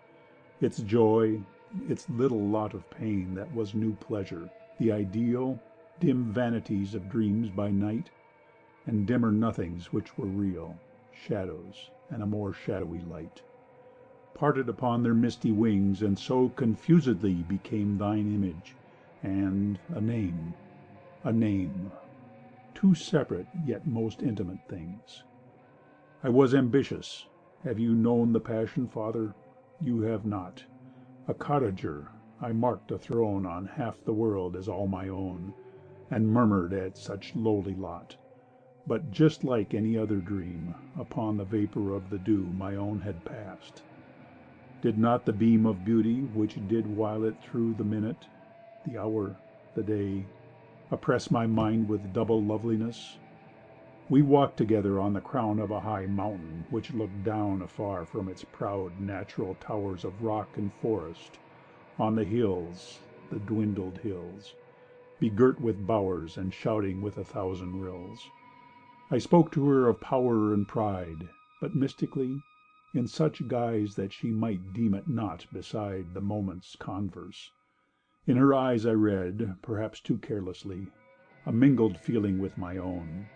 Its joy, its little lot of pain That was new pleasure, the ideal, dim vanities of dreams by night, and dimmer nothings which were real, shadows and a more shadowy light, Parted upon their misty wings, and so confusedly became thine image, and a name, a name, two separate yet most intimate things. I was ambitious. Have you known the passion, father? You have not. A cottager, I marked a throne on half the world as all my own, and murmured at such lowly lot. But just like any other dream, upon the vapor of the dew my own had passed. Did not the beam of beauty, which did while it through the minute, the hour, the day, oppress my mind with double loveliness? We walked together on the crown of a high mountain which looked down afar from its proud natural towers of rock and forest, on the hills, the dwindled hills, begirt with bowers and shouting with a thousand rills. I spoke to her of power and pride, but mystically, in such guise that she might deem it naught beside the moment's converse. In her eyes I read, perhaps too carelessly, a mingled feeling with my own.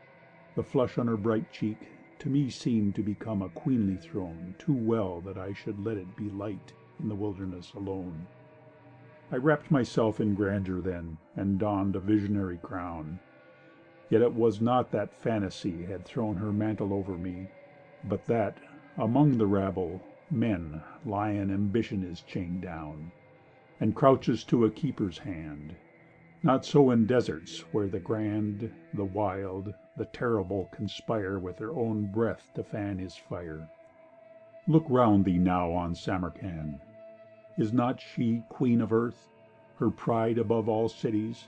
The flush on her bright cheek to me seemed to become a queenly throne too well that I should let it be light in the wilderness alone. I wrapped myself in grandeur then, and donned a visionary crown. Yet it was not that fantasy had thrown her mantle over me, but that, among the rabble, men, lion ambition is chained down, And crouches to a keeper's hand. Not so in deserts, where the grand, the wild, the terrible conspire With their own breath to fan his fire. Look round thee now on Samarcand. Is not she queen of earth, her pride above all cities?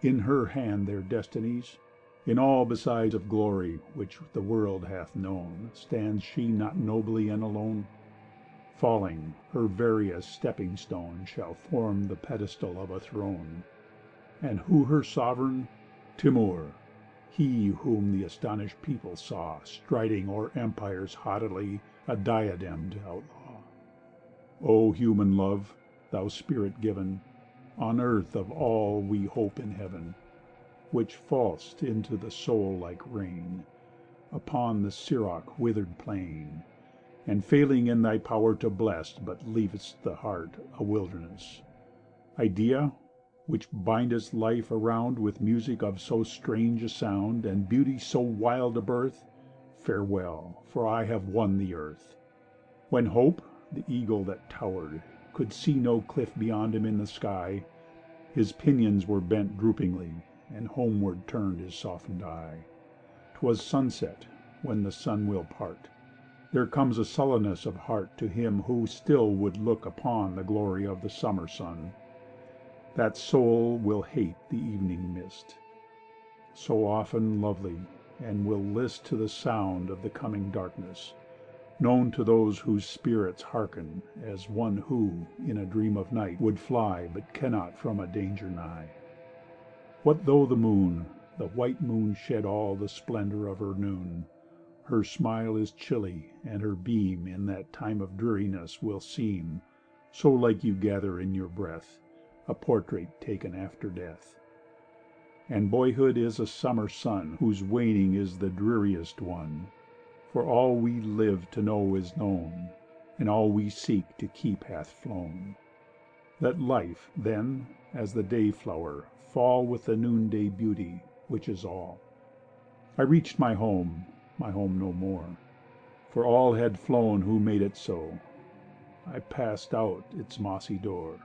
In her hand their destinies? In all besides of glory which the world hath known Stands she not nobly and alone? Falling, her veriest stepping stone Shall form the pedestal of a throne. And who her sovereign? Timour, he Whom the astonished people saw Striding o'er empires haughtily, A diademed outlaw. O human love, thou spirit given On earth of all we hope in heaven! which fall'st into the soul like rain Upon the Siroc withered plain, And failing in thy power to bless, But leav'st the heart a wilderness. Idea, which bindest life around With music of so strange a sound, And beauty so wild a birth, Farewell, for I have won the earth. When Hope, the eagle that tower'd, Could see no cliff beyond him in the sky, His pinions were bent droopingly and homeward turned his softened eye. 'Twas sunset, when the sun will part. There comes a sullenness of heart To him who still would look upon The glory of the summer sun. That soul will hate the evening mist, So often lovely, and will list To the sound of the coming darkness, Known to those whose spirits hearken As one who, in a dream of night, Would fly, but cannot from a danger nigh. What though the moon, the white moon Shed all the splendor of her noon, Her smile is chilly, and her beam In that time of dreariness will seem So like you gather in your breath A portrait taken after death. And boyhood is a summer sun Whose waning is the dreariest one, For all we live to know is known, And all we seek to keep hath flown. Let life, then, as the day flower fall With the noonday beauty, which is all. I reached my home, my home no more, For all had flown who made it so. I passed out its mossy door,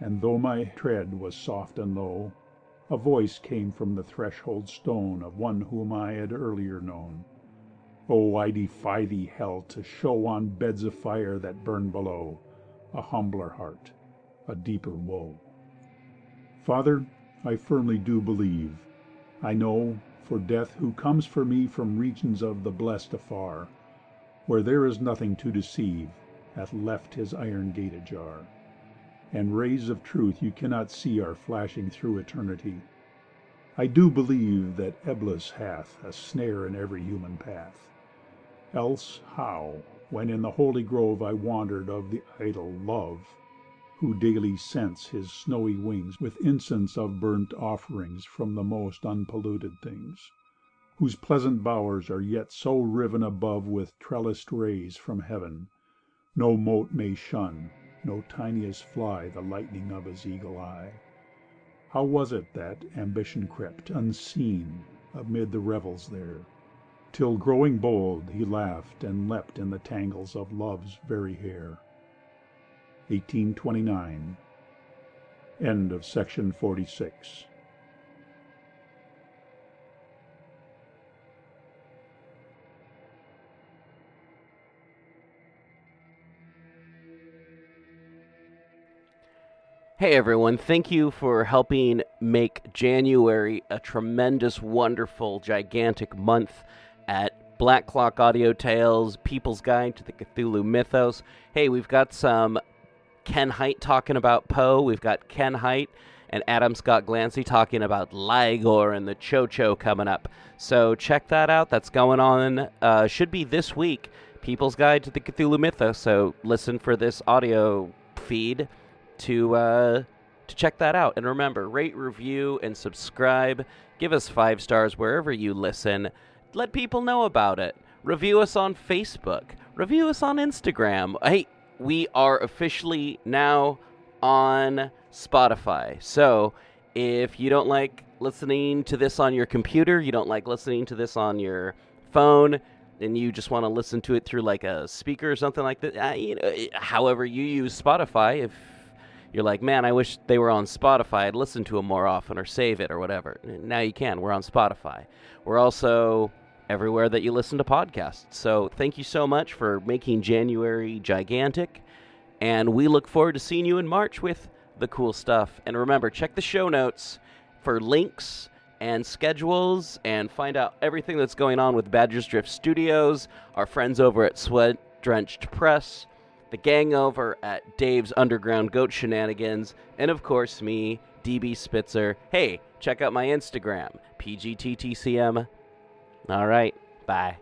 And though my tread was soft and low, A voice came from the threshold stone Of one whom I had earlier known. Oh, I defy thee, Hell, to show On beds of fire that burn below A humbler heart, a deeper woe. Father, I firmly do believe, I know, for Death, who comes for me From regions of the blest afar, Where there is nothing to deceive, Hath left his iron gate ajar, And rays of truth you cannot see Are flashing through eternity. I do believe that Eblis hath A snare in every human path. Else how, when in the holy grove I wandered of the idol, Love, who daily scents his snowy wings with incense of burnt offerings from the most unpolluted things, whose pleasant bowers are yet so riven above with trellised rays from heaven, no mote may shun, no tiniest fly the lightning of his eagle eye. How was it that ambition crept, unseen, amid the revels there, till growing bold he laughed and leapt in the tangles of love's very hair? 1829 End of section 46 Hey everyone, thank you for helping make January a tremendous, wonderful, gigantic month at Black Clock Audio Tales, People's Guide to the Cthulhu Mythos. Hey, we've got some Ken Hite talking about Poe. We've got Ken Hite and Adam Scott Glancy talking about Loigor and the Tcho-Tcho coming up. So check that out. That's going on. Uh, should be this week. People's Guide to the Cthulhu Mythos. So listen for this audio feed to uh, to check that out. And remember, rate, review, and subscribe. Give us five stars wherever you listen. Let people know about it. Review us on Facebook. Review us on Instagram. Hey, we are officially now on Spotify. So if you don't like listening to this on your computer, you don't like listening to this on your phone, and you just want to listen to it through like a speaker or something like that, uh, you know, however you use Spotify, if you're like, man, I wish they were on Spotify. I'd listen to them more often or save it or whatever. Now you can. We're on Spotify. We're also everywhere that you listen to podcasts. So thank you so much for making January gigantic. And we look forward to seeing you in March with the cool stuff. And remember, check the show notes for links and schedules and find out everything that's going on with Badger's Drift Studios, our friends over at Sweat Drenched Press the gang over at Dave's Underground Goat Shenanigans, and of course me, DB Spitzer. Hey, check out my Instagram, PGTTCM. All right, bye.